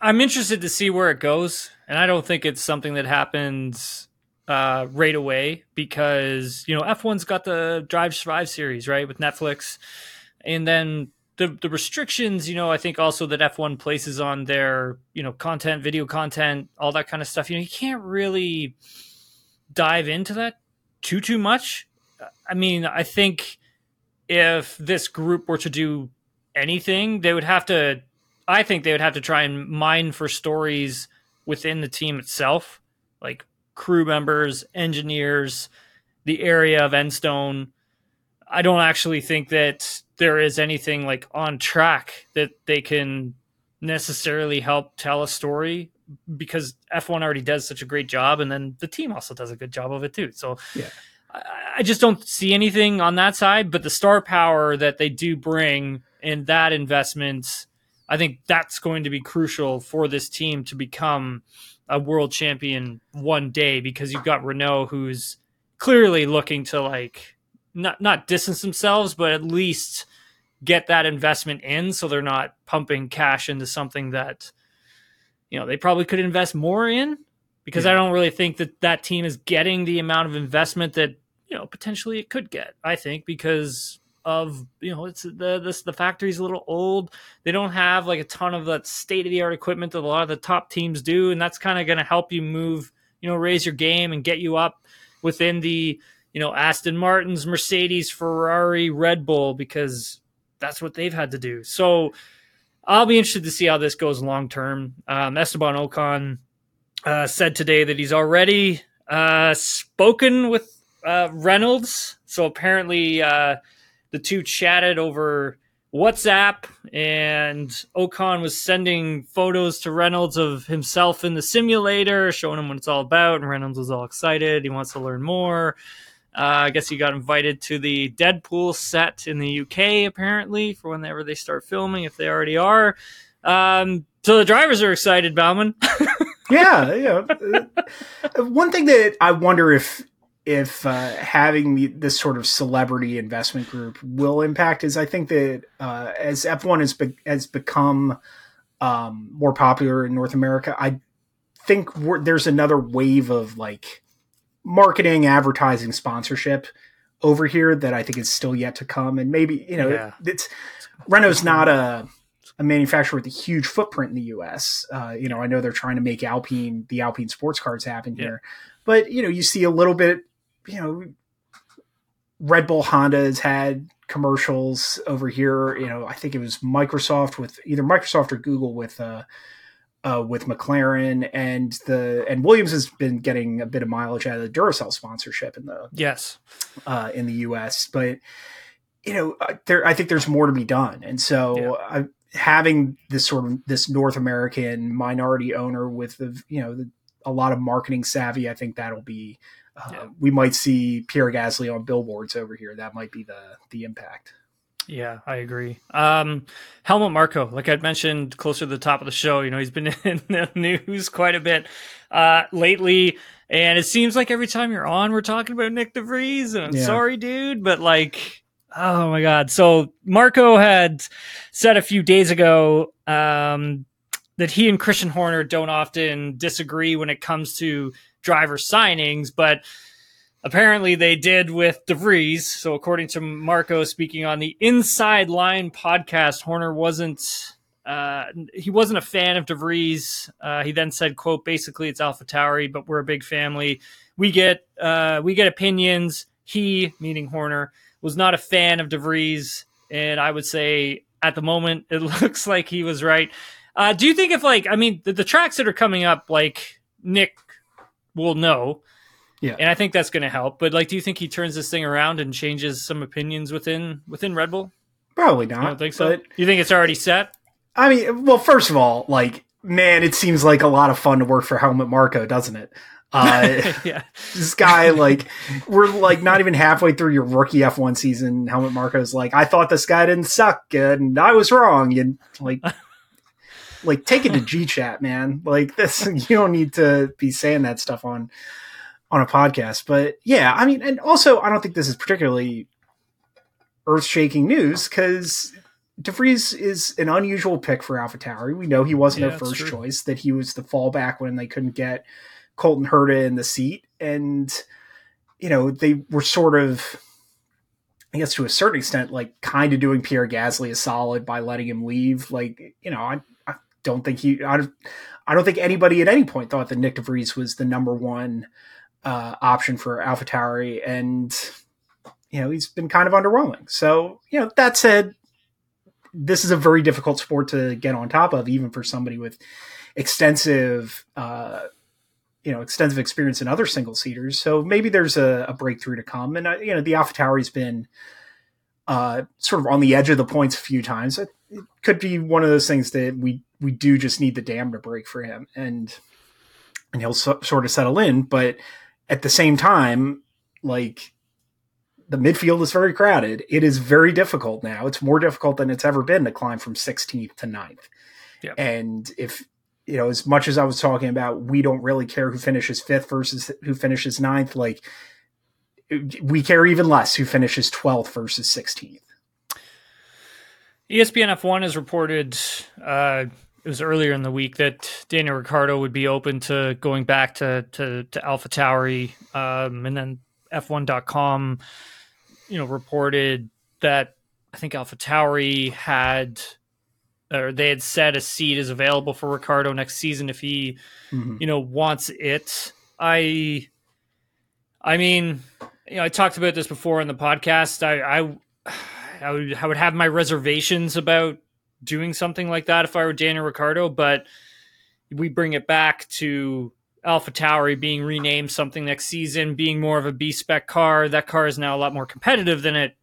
I'm interested to see where it goes, and I don't think it's something that happens uh, right away because you know F1's got the Drive Survive series right with Netflix, and then the the restrictions. You know, I think also that F1 places on their you know content, video content, all that kind of stuff. You know, you can't really dive into that too too much. I mean, I think if this group were to do anything, they would have to. I think they would have to try and mine for stories within the team itself, like crew members, engineers, the area of Enstone. I don't actually think that there is anything like on track that they can necessarily help tell a story because F1 already does such a great job, and then the team also does a good job of it too. So Yeah. I, I just don't see anything on that side. But the star power that they do bring in that investment, I think that's going to be crucial for this team to become a world champion one day because you've got Renault who's clearly looking to like not not distance themselves, but at least get that investment in so they're not pumping cash into something that you know they probably could invest more in because I don't really think that that team is getting the amount of investment that you know potentially it could get. I think because of you know it's the this the factory's a little old. They don't have like a ton of that state of the art equipment that a lot of the top teams do, and that's kind of going to help you move you know raise your game and get you up within the you know Aston Martins, Mercedes, Ferrari, Red Bull because that's what they've had to do. So I'll be interested to see how this goes long term. Um, Esteban Ocon uh, said today that he's already uh, spoken with uh, Reynolds. So apparently, uh, the two chatted over WhatsApp, and Ocon was sending photos to Reynolds of himself in the simulator, showing him what it's all about. And Reynolds was all excited. He wants to learn more. Uh, I guess he got invited to the Deadpool set in the UK, apparently, for whenever they start filming, if they already are. Um, so the drivers are excited, Baumann. (laughs) yeah, yeah. Uh, One thing that I wonder if if uh, having the, this sort of celebrity investment group will impact is I think that uh, as F1 has be- has become um, more popular in North America, I think we're, there's another wave of like marketing, advertising, sponsorship over here that I think is still yet to come, and maybe you know Yeah. it's Renault's not a a manufacturer with a huge footprint in the U.S. Uh, you know, I know they're trying to make Alpine the Alpine sports cars happen Yeah. here, but you know, you see a little bit. You know, Red Bull Honda has had commercials over here. You know, I think it was Microsoft with either Microsoft or Google with uh, uh, with McLaren and the and Williams has been getting a bit of mileage out of the Duracell sponsorship in the yes. uh, in the U.S. But you know, uh, there I think there's more to be done, and so I, having this sort of this North American minority owner with the you know the, a lot of marketing savvy, I think that'll be. Uh, Yeah. We might see Pierre Gasly on billboards over here. That might be the the impact. Yeah, I agree. Um, Helmut Marko, like I'd mentioned closer to the top of the show, you know, he's been (laughs) in the news quite a bit uh, lately. And it seems like every time you're on, we're talking about Nick de Vries. And I'm Yeah. sorry, dude, but like, oh my God. So Marko had said a few days ago um, that he and Christian Horner don't often disagree when it comes to driver signings, but apparently they did with de Vries. So according to Marko speaking on the Inside Line podcast, Horner wasn't uh, he wasn't a fan of de Vries. Uh, he then said, "quote Basically, it's AlphaTauri, but we're a big family. We get uh, we get opinions. He, meaning Horner, was not a fan of de Vries, and I would say at the moment it (laughs) looks like he was right. Uh, do you think if like I mean the, the tracks that are coming up, like Nick will know, Yeah. and I think that's going to help. But like, do you think he turns this thing around and changes some opinions within within Red Bull? Probably not. I don't think so. But you think it's already set? I mean, well, first of all, like, man, it seems like a lot of fun to work for Helmut Marko, doesn't it? (laughs) Uh, yeah, this guy, like, we're like not even halfway through your rookie F1 season. Helmut Marko's like, I thought this guy didn't suck, and I was wrong. And like, (laughs) like take it to (laughs) G chat, man. Like this, (laughs) you don't need to be saying that stuff on on a podcast. But yeah, I mean, and also, I don't think this is particularly earth shaking news because de Vries is an unusual pick for AlphaTauri. We know he wasn't Yeah, that's first choice; that he was the fallback when they couldn't get Colton Herta in the seat, and you know they were sort of. I guess to a certain extent, like kind of doing Pierre Gasly a solid by letting him leave. Like, you know, I don't think he, I, don't- I don't think anybody at any point thought that Nick de Vries was the number one uh, option for AlphaTauri, and you know he's been kind of underwhelming. So, you know, that said, this is a very difficult sport to get on top of, even for somebody with extensive, uh, you know, extensive experience in other single seaters. So maybe there's a, a breakthrough to come. And uh, you know, the AlphaTauri's been uh, sort of on the edge of the points a few times. It could be one of those things that we we do just need the dam to break for him, and and he'll so, sort of settle in. But at the same time, like the midfield is very crowded. It is very difficult now. It's more difficult than it's ever been to climb from 16th to 9th. Yep. And if you know, as much as I was talking about, we don't really care who finishes fifth versus who finishes ninth. Like we care even less who finishes 12th versus 16th. ESPN F1 has reported uh, it was earlier in the week that Daniel Ricciardo would be open to going back to to, to AlphaTauri, um, and then F1.com, you know, reported that I think AlphaTauri had or they had said a seat is available for Ricciardo next season if he, mm-hmm. you know, wants it. I, I mean, you know, I talked about this before in the podcast. I, I, I would, I would have my reservations about doing something like that if I were Daniel Ricciardo, but we bring it back to AlphaTauri being renamed something next season, being more of a B spec car. That car is now a lot more competitive than it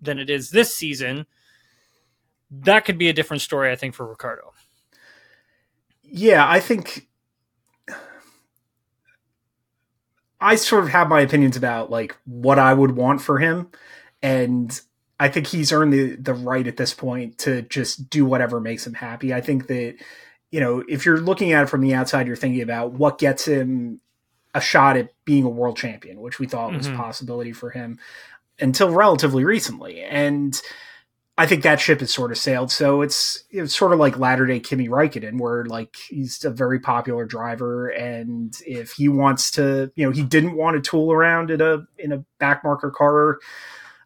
than it is this season. That could be a different story, I think, for Ricciardo. Yeah, I think I sort of have my opinions about like what I would want for him, and I think he's earned the the right at this point to just do whatever makes him happy. I think that you know if you're looking at it from the outside, you're thinking about what gets him a shot at being a world champion, which we thought mm-hmm. was a possibility for him until relatively recently, and. I think that ship has sort of sailed. So it's it's sort of like latter day Kimi Raikkonen, where like he's a very popular driver, and if he wants to, you know, he didn't want to tool around in a in a backmarker car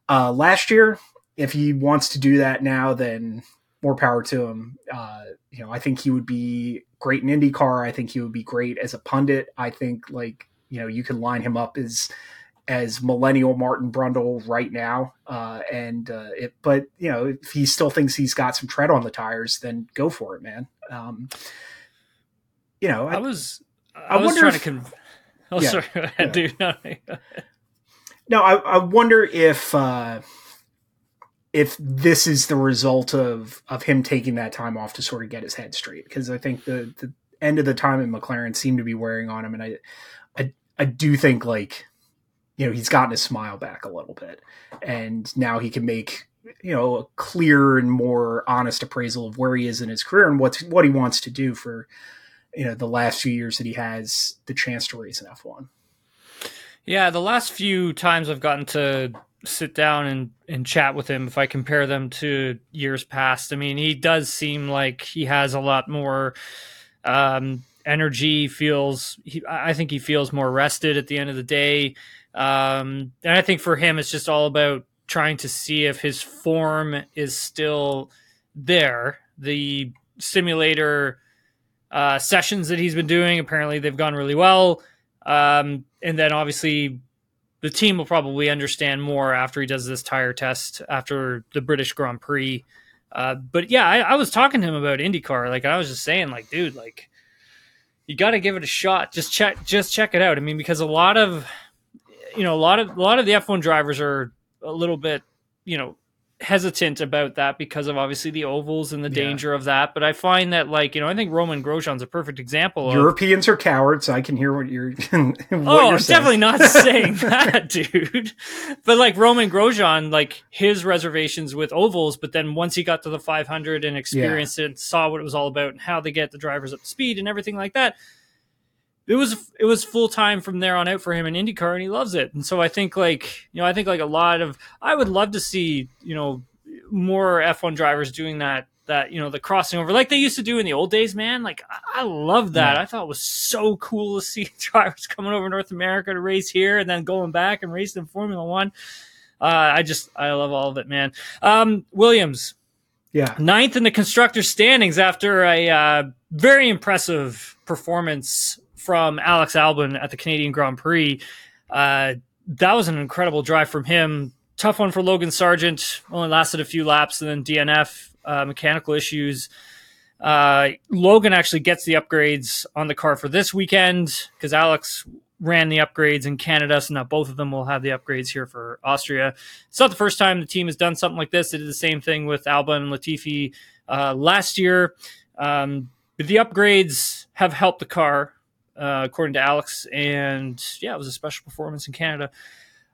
uh, last year. If he wants to do that now, then more power to him. Uh, you know, I think he would be great in IndyCar. I think he would be great as a pundit. I think like you know you can line him up as as millennial Martin Brundle right now. Uh, and uh, it, but you know, if he still thinks he's got some tread on the tires, then go for it, man. Um, you know, I, I was I, I was trying if, to. Conv- (laughs) oh, yeah, sorry, yeah. dude. (laughs) No, I, I wonder if uh, if this is the result of of him taking that time off to sort of get his head straight because I think the the end of the time in McLaren seemed to be wearing on him, and I I I do think like you know he's gotten his smile back a little bit, and now he can make you know a clear and more honest appraisal of where he is in his career and what's what he wants to do for you know the last few years that he has the chance to race in F1. Yeah, the last few times I've gotten to sit down and, and chat with him, if I compare them to years past, I mean, he does seem like he has a lot more um, energy. Feels, he, I think he feels more rested at the end of the day. Um, and I think for him, it's just all about trying to see if his form is still there. The simulator uh, sessions that he's been doing, apparently they've gone really well. Um, and then obviously the team will probably understand more after he does this tire test after the British Grand Prix. Uh, but yeah, I, I, was talking to him about IndyCar. Like I was just saying, like, dude, like you got to give it a shot. Just check, just check it out. I mean, because a lot of you know, a lot of a lot of the F1 drivers are a little bit, you know, hesitant about that because of obviously the ovals and the yeah. danger of that. But I find that like you know I think Romain Grosjean's a perfect example. Europeans are cowards. I can hear what you're. (laughs) what oh, you're definitely not (laughs) saying that, dude. But like Romain Grosjean, like his reservations with ovals, but then once he got to the 500 and experienced yeah. it, saw what it was all about and how they get the drivers up to speed and everything like that it was it was full time from there on out for him in IndyCar, and he loves it. And so I think like you know I think like a lot of I would love to see you know more F1 drivers doing that that you know the crossing over like they used to do in the old days man. Like i, I love that. Yeah. i thought it was so cool to see (laughs) drivers coming over north america to race here and then going back and racing in formula one. Uh, i just i love all of it man. Um, williams. Yeah. Ninth in the constructor standings after a uh, very impressive performance from Alex Albon at the Canadian Grand Prix. Uh, that was an incredible drive from him. Tough one for Logan Sargent. Only lasted a few laps, and then DNF uh, mechanical issues. Uh, Logan actually gets the upgrades on the car for this weekend because Alex ran the upgrades in Canada, so now both of them will have the upgrades here for Austria. It's not the first time the team has done something like this. They did the same thing with Albon and Latifi uh, last year. Um, but the upgrades have helped the car, uh, according to Alex, and yeah, it was a special performance in Canada.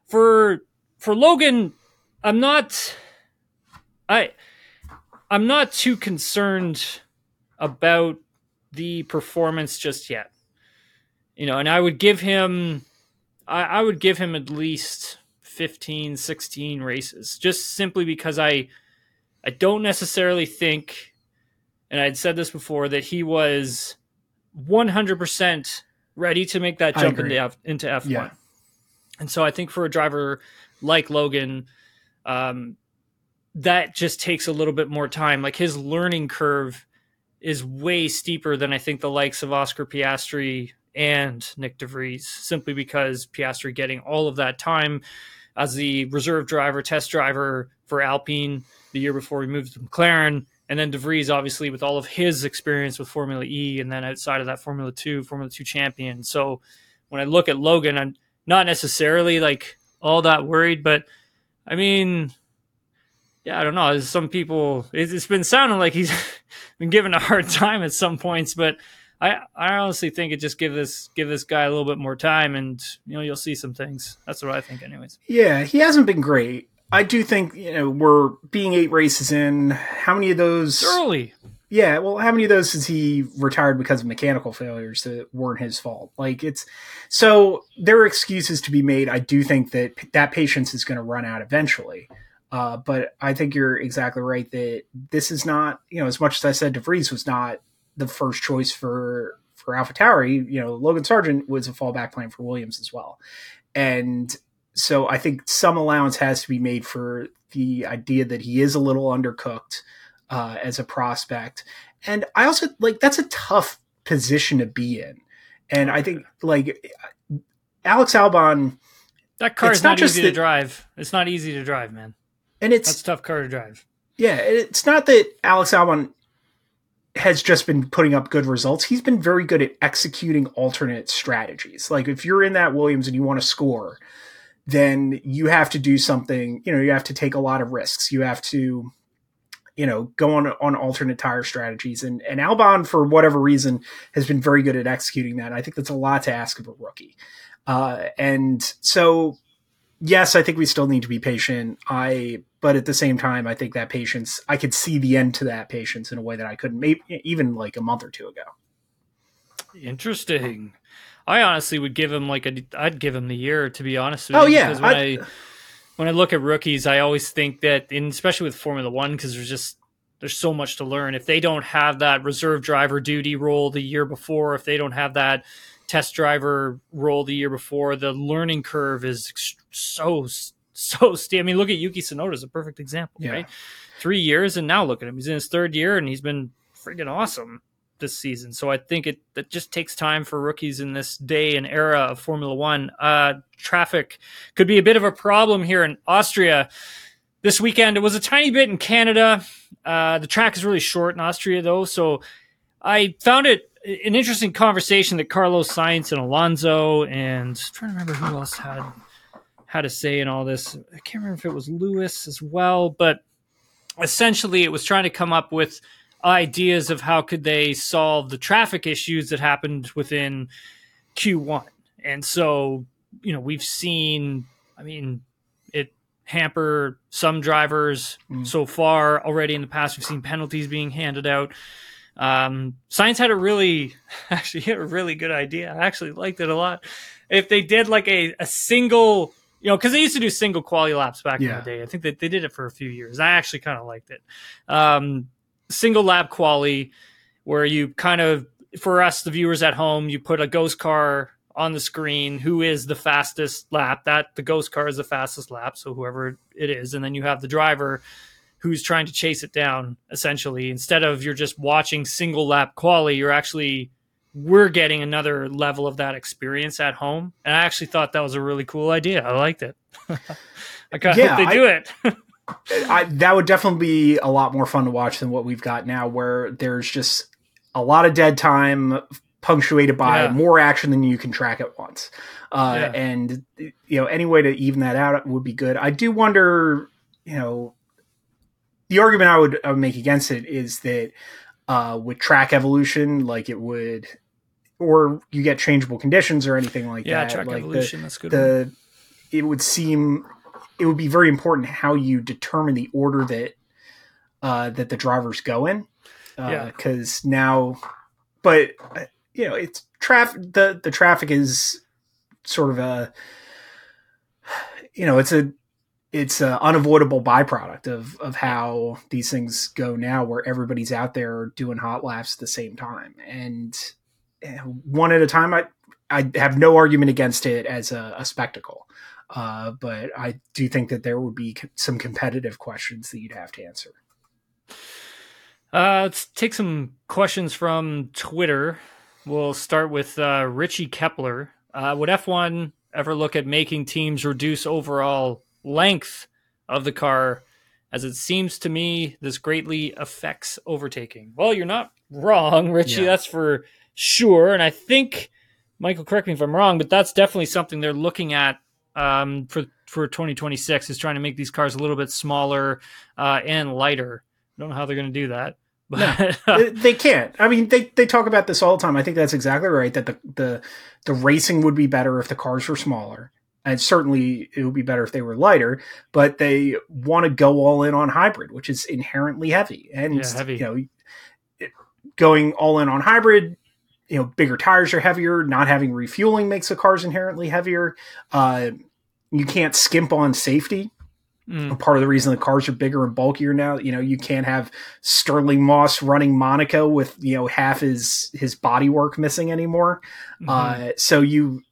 For for Logan, I'm not, I, I'm not too concerned about the performance just yet. You know, and I would give him, I, I would give him at least 15, 16 races, just simply because I, I don't necessarily think, and I'd said this before, that he was 100% ready to make that jump into F, into F1. Yeah. And so I think for a driver like Logan, um, that just takes a little bit more time. Like his learning curve is way steeper than I think the likes of Oscar Piastri and Nick de Vries, simply because Piastri getting all of that time as the reserve driver, test driver for Alpine the year before he moved to McLaren. And then de Vries, obviously, with all of his experience with Formula E, and then outside of that, Formula Two, Formula Two champion. So when I look at Logan, I'm not necessarily like all that worried, but I mean, yeah, I don't know. Some people, it's, it's been sounding like he's (laughs) been given a hard time at some points, but I, I honestly think it just give this give this guy a little bit more time, and you know you'll see some things. That's what I think, anyways. Yeah, he hasn't been great. I do think you know we're being eight races in. How many of those? Early, Yeah, well, how many of those has he retired because of mechanical failures that weren't his fault? Like it's so there are excuses to be made. I do think that that patience is going to run out eventually. Uh, but I think you're exactly right that this is not, you know, as much as I said de Vries was not the first choice for for AlphaTauri, you know, Logan Sargent was a fallback plan for Williams as well. And so I think some allowance has to be made for the idea that he is a little undercooked uh, as a prospect. And I also like that's a tough position to be in. And I think like Alex Albon, that car It's is not not, just easy to drive. It's not easy to drive, man. and it's That's a tough car to drive. Yeah, it's not that Alex Albon has just been putting up good results. He's been very good at executing alternate strategies. Like if you're in that Williams and you want to score, then you have to do something, you know, you have to take a lot of risks. You have to you know, go on on alternate tire strategies and and Albon for whatever reason has been very good at executing that. I think that's a lot to ask of a rookie. Uh and so yes, I think we still need to be patient. I, but at the same time, I think that patience, I could see the end to that patience in a way that I couldn't, maybe even like a month or two ago. Interesting. I honestly would give him like a. I'd give him the year to be honest with Oh, you. yeah, because when I- I, when I look at rookies, I always think that, and especially with Formula One, because there's just there's so much to learn. If they don't have that reserve driver duty role the year before, if they don't have that test driver role the year before, the learning curve is so so steep. I mean, look at Yuki Tsunoda is a perfect example, Yeah. right? Three years, and now look at him. He's in his third year, and he's been freaking awesome this season. So I think it that just takes time for rookies in this day and era of Formula One. Uh, traffic could be a bit of a problem here in Austria this weekend. It was a tiny bit in Canada. Uh, the track is really short in Austria, though, so I found it an interesting conversation that Carlos Sainz and Alonso and I'm trying to remember who else had had to say in all this. I can't remember if it was Lewis as well, but essentially it was trying to come up with ideas of how could they solve the traffic issues that happened within Q1. And so, you know, we've seen, I mean, it hamper some drivers Mm. so far already in the past. We've seen penalties being handed out. Um, Sainz had a really, (laughs) actually, had a really good idea. I actually liked it a lot. If they did like a, a single, you know, because they used to do single quality laps back in the day. I think that they did it for a few years. I actually kind of liked it. Um, single lap quali, where you kind of, for us, the viewers at home, you put a ghost car on the screen who is the fastest lap? That the ghost car is the fastest lap so whoever it is and then you have the driver who's trying to chase it down essentially. Instead of you're just watching single lap quali you're actually we're getting another level of that experience at home. And i actually thought that was a really cool idea. I liked it. (laughs) I kind of Yeah, hope they I- do it (laughs) I, that would definitely be a lot more fun to watch than what we've got now, where there's just a lot of dead time punctuated by Yeah. more action than you can track at once. Uh, Yeah. And, you know, any way to even that out would be good. I do wonder, you know, the argument I would, I would make against it is that uh, with track evolution, like it would, or you get changeable conditions or anything like yeah, that. track like evolution. The, that's good. the it would seem it would be very important how you determine the order that uh, that the drivers go in. Yeah. Because now, but uh, you know, it's traffic. The the traffic is sort of a you know it's a it's an unavoidable byproduct of of how these things go now where everybody's out there doing hot laps at the same time and eh, one at a time i i have no argument against it as a, a spectacle uh, but i do think that there would be co- some competitive questions that you'd have to answer Uh, let's take some questions from Twitter. We'll start with uh, Richie Kepler. Uh, would F1 ever look at making teams reduce overall length of the car? As it seems to me, this greatly affects overtaking. Well, you're not wrong, Richie. Yeah. That's for sure. And I think, Michael, correct me if I'm wrong, but that's definitely something they're looking at um, for for 2026 is trying to make these cars a little bit smaller uh, and lighter. I don't know how they're going to do that, (laughs) but they, they can't. I mean, they, they talk about this all the time. I think that's exactly right. That the, the the racing would be better if the cars were smaller, and certainly it would be better if they were lighter. But they want to go all in on hybrid, which is inherently heavy, and Yeah, heavy. you know, going all in on hybrid. You know, bigger tires are heavier. Not having refueling makes the cars inherently heavier. Uh, you can't skimp on safety Mm, part of the reason the cars are bigger and bulkier now. You know, you can't have Stirling Moss running Monaco with you know half his his bodywork missing anymore. mhm. Uh, so you,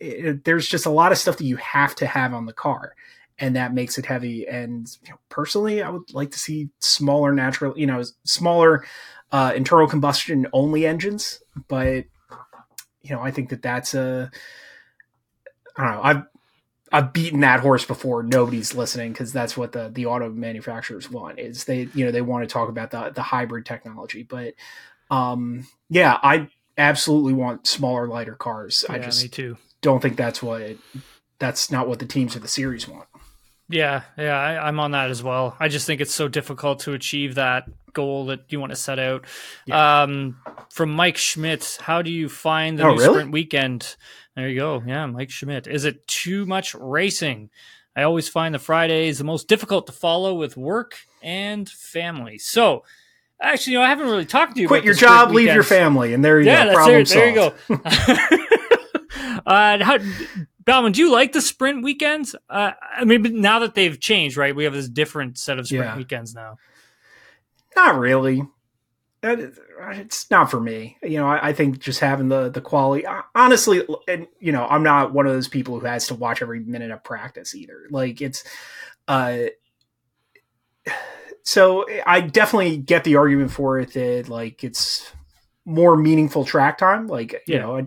it, there's just a lot of stuff that you have to have on the car, and that makes it heavy. And you know, personally, I would like to see smaller natural, you know, smaller uh, internal combustion only engines. But you know, I think that that's a I don't know. I've I've beaten that horse before. Nobody's listening because that's what the the auto manufacturers want. Is they you know they want to talk about the the hybrid technology, but um yeah, I absolutely want smaller, lighter cars. I just me too. don't think that's what that's not what the teams of the series want. Yeah, yeah, I, I'm on that as well. I just think it's so difficult to achieve that goal that you want to set out. Um, from Mike Schmidt, how do you find the Oh, new really? sprint weekend? There you go. Yeah, Mike Schmidt. Is it too much racing? I always find the Fridays the most difficult to follow with work and family. So, actually, you know, I haven't really talked to you. Quit your job, leave your family, and there you Yeah, go. Problem it. There you solved. go. (laughs) uh, how, Baumann, do you like the sprint weekends? Uh, I mean, but now that they've changed, right? We have this different set of sprint Yeah. weekends now. Not really. It's not for me. You know, I, I think just having the the quality. Honestly, and you know, I'm not one of those people who has to watch every minute of practice either. Like it's, uh, so I definitely get the argument for it that like it's more meaningful track time. Like you Yeah. know, I,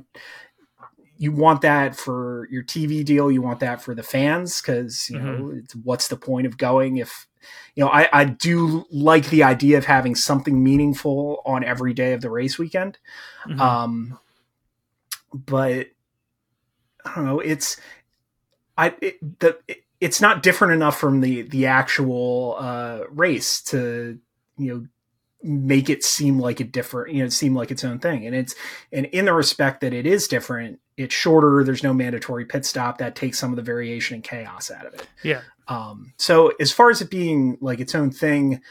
you want that for your TV deal. You want that for the fans because you know it's, what's the point of going if you know I, I do like the idea of having something meaningful on every day of the race weekend. Mhm. Um, but I don't know. It's I it, the it, it's not different enough from the the actual uh, race to you know make it seem like a different you know seem like its own thing and it's and in the respect that it is different it's shorter there's no mandatory pit stop that takes some of the variation and chaos out of it yeah. um, so as far as it being like its own thing,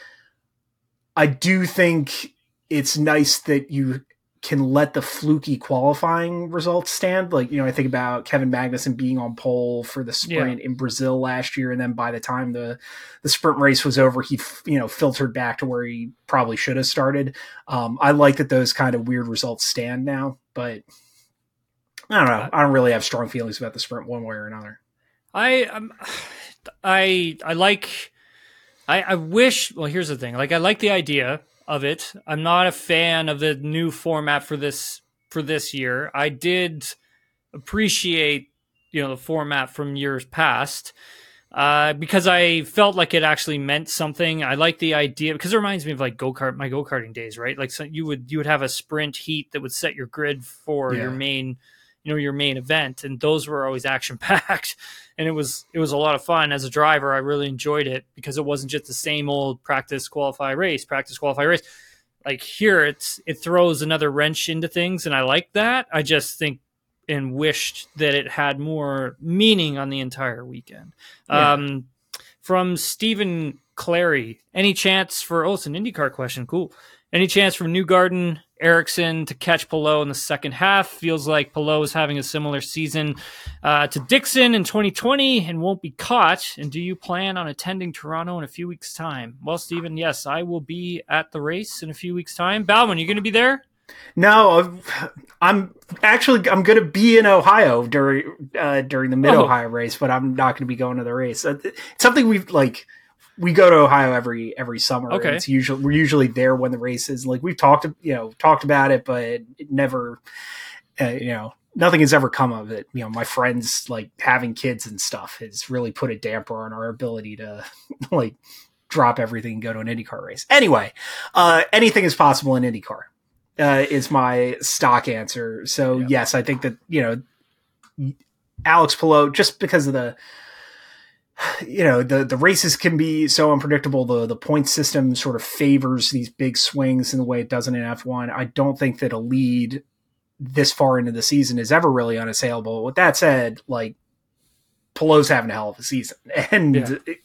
I do think it's nice that you can let the fluky qualifying results stand. Like, you know, I think about Kevin Magnussen being on pole for the sprint in Brazil last year. And then by the time the, the sprint race was over, he, you know, filtered back to where he probably should have started. Um, I like that those kind of weird results stand now, but I don't know. I don't really have strong feelings about the sprint one way or another. I um, (sighs) I I like I I wish well here's the thing like I like the idea of it. I'm not a fan of the new format for this for this year. I did appreciate you know the format from years past uh, because I felt like it actually meant something. I like the idea because it reminds me of like go kart my go karting days, right? Like so you would you would have a sprint heat that would set your grid for Yeah. your main you know your main event, and those were always (laughs) action packed, and it was it was a lot of fun as a driver. I really enjoyed it because it wasn't just the same old practice qualify race, practice qualify race. Like here, it's it throws another wrench into things, and I like that. I just think and wished that it had more meaning on the entire weekend. Yeah. Um, from Stephen Clary, any chance for oh, it's an IndyCar question. Cool. Any chance from Newgarden, Ericsson to catch Palou in the second half? Feels like Palou is having a similar season uh, to Dixon in 2020 and won't be caught. And do you plan on attending Toronto in a few weeks' time? Well, Stephen, yes, I will be at the race in a few weeks' time. Baumann, you going to be there? No, I'm actually I'm going to be in Ohio during uh, during the Mid Ohio race, but I'm not going to be going to the race. Uh, It's something we've like we go to Ohio every every summer. Okay. it's usually we're usually there when the race is. Like we've talked you know talked about it, but it never uh, you know nothing has ever come of it. You know, my friends like having kids and stuff has really put a damper on our ability to (laughs) like drop everything and go to an IndyCar race. Anyway, uh, anything is possible in IndyCar uh, is my stock answer. So Yeah. yes, I think that you know Alex Palou just because of the you know the the races can be so unpredictable. The the point system sort of favors these big swings in the way it doesn't in F one. I don't think that a lead this far into the season is ever really unassailable. With that said, like Palou's having a hell of a season, (laughs) and Yeah. it-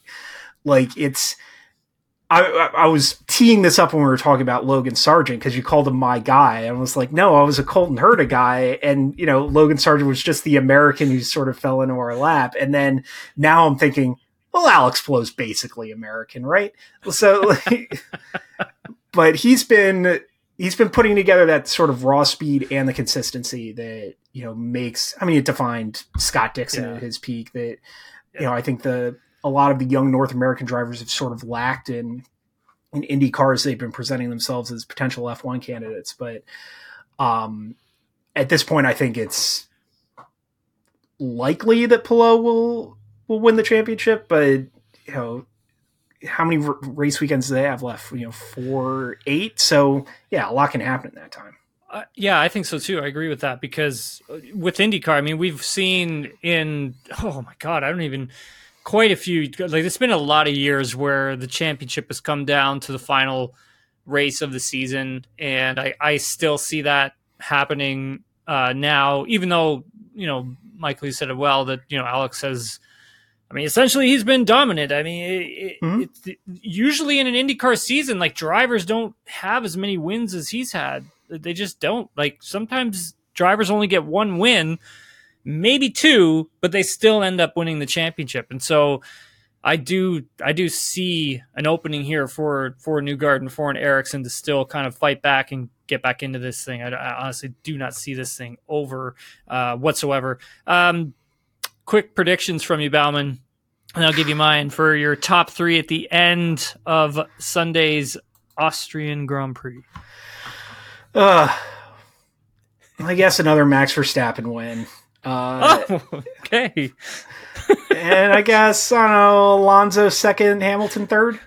like it's. I, I was teeing this up when we were talking about Logan Sargeant because you called him my guy. and I was like, no, I was a Colton Herta guy, and you know Logan Sargeant was just the American who sort of fell into our lap. And then now I'm thinking, well, Alex Palou's basically American, right? So, like, (laughs) but he's been he's been putting together that sort of raw speed and the consistency that you know makes. I mean, it defined Scott Dixon Yeah. at his peak. That you know, I think the a lot of the young North American drivers have sort of lacked in in Indy cars. They've been presenting themselves as potential F1 candidates, but um, at this point, I think it's likely that Palou will will win the championship. But you know, how many r- race weekends do they have left? You know, four, eight. So yeah, a lot can happen in that time. Uh, yeah, I think so too. I agree with that because uh, with IndyCar, I mean, we've seen in oh my god, I don't even quite a few like it's been a lot of years where the championship has come down to the final race of the season, and I I still see that happening uh, now, even though you know Michael you said it well that you know Alex has. I mean, essentially, he's been dominant. I mean, it, it, Mhm. it's usually in an IndyCar season, like drivers don't have as many wins as he's had. They just don't. Like sometimes drivers only get one win, maybe two, but they still end up winning the championship. And so, I do, I do see an opening here for for Newgarden for an Ericsson to still kind of fight back and get back into this thing. I, I honestly do not see this thing over uh, whatsoever. Um, quick predictions from you, Baumann, and I'll give you mine for your top three at the end of Sunday's Austrian Grand Prix. Uh, I guess another Max Verstappen win. Uh, Oh, okay. and I guess I don't know Alonso second, Hamilton third.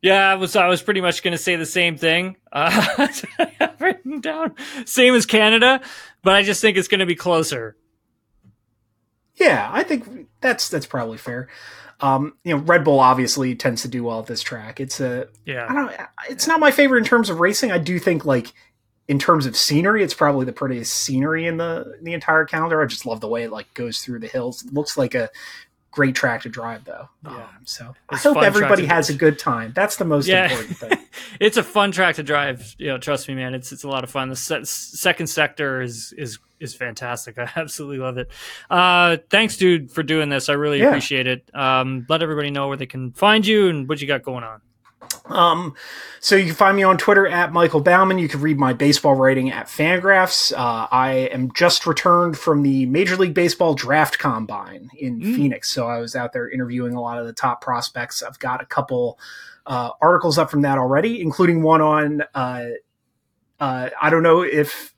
Yeah, I was I was pretty much going to say the same thing. Uh, (laughs) written down same as Canada, but I just think it's going to be closer. Yeah, I think that's that's probably fair. Um, you know, Red Bull obviously tends to do well at this track. It's a I Yeah, don't it's not my favorite in terms of racing. I do think like in terms of scenery, it's probably the prettiest scenery in the the entire calendar. I just love the way it like goes through the hills. It looks like a great track to drive though. Yeah. Um, so I hope everybody has a good time. That's the most Yeah. important thing. (laughs) it's a fun track to drive. You know, trust me, man. It's it's a lot of fun. The se- second sector is is is fantastic. (laughs) I absolutely love it. Uh, thanks, dude, for doing this. I really Yeah. appreciate it. Um, let everybody know where they can find you and what you got going on. Um, so you can find me on Twitter at Michael Baumann. You can read my baseball writing at Fangraphs. Uh, I am just returned from the Major League Baseball Draft Combine in Mm. Phoenix, so I was out there interviewing a lot of the top prospects. I've got a couple uh, articles up from that already, including one on. Uh, uh, I don't know if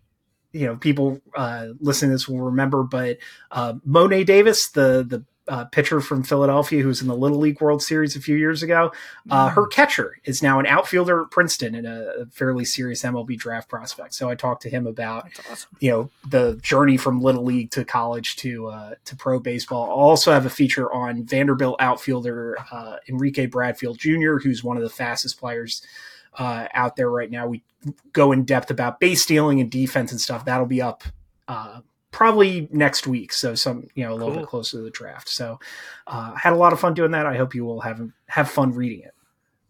you know people uh, listening to this will remember, but uh, Monet Davis, the the uh, pitcher from Philadelphia who was in the Little League World Series a few years ago. Uh, her catcher is now an outfielder at Princeton and a, fairly serious MLB draft prospect. So I talked to him about awesome. you know the journey from Little League to college to uh, to pro baseball. I'll also have a feature on Vanderbilt outfielder uh, Enrique Bradfield Jr., who's one of the fastest players uh, out there right now. We go in depth about base stealing and defense and stuff. That'll be up uh, probably next week. So some, you know, a little Cool. bit closer to the draft. So uh, had a lot of fun doing that. I hope you will have have fun reading it.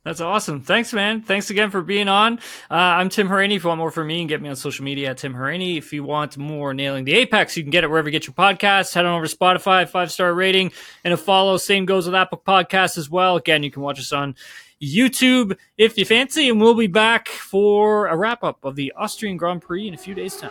That's awesome. Thanks, man. Thanks again for being on. Uh, I'm Tim Hauraney. If you want more from me, can get me on social media at Tim Hauraney. If you want more Nailing the Apex, you can get it wherever you get your podcasts. Head on over to Spotify, five star rating, and a follow. Same goes with Apple Podcasts as well. Again, you can watch us on YouTube if you fancy, and we'll be back for a wrap up of the Austrian Grand Prix in a few days' time.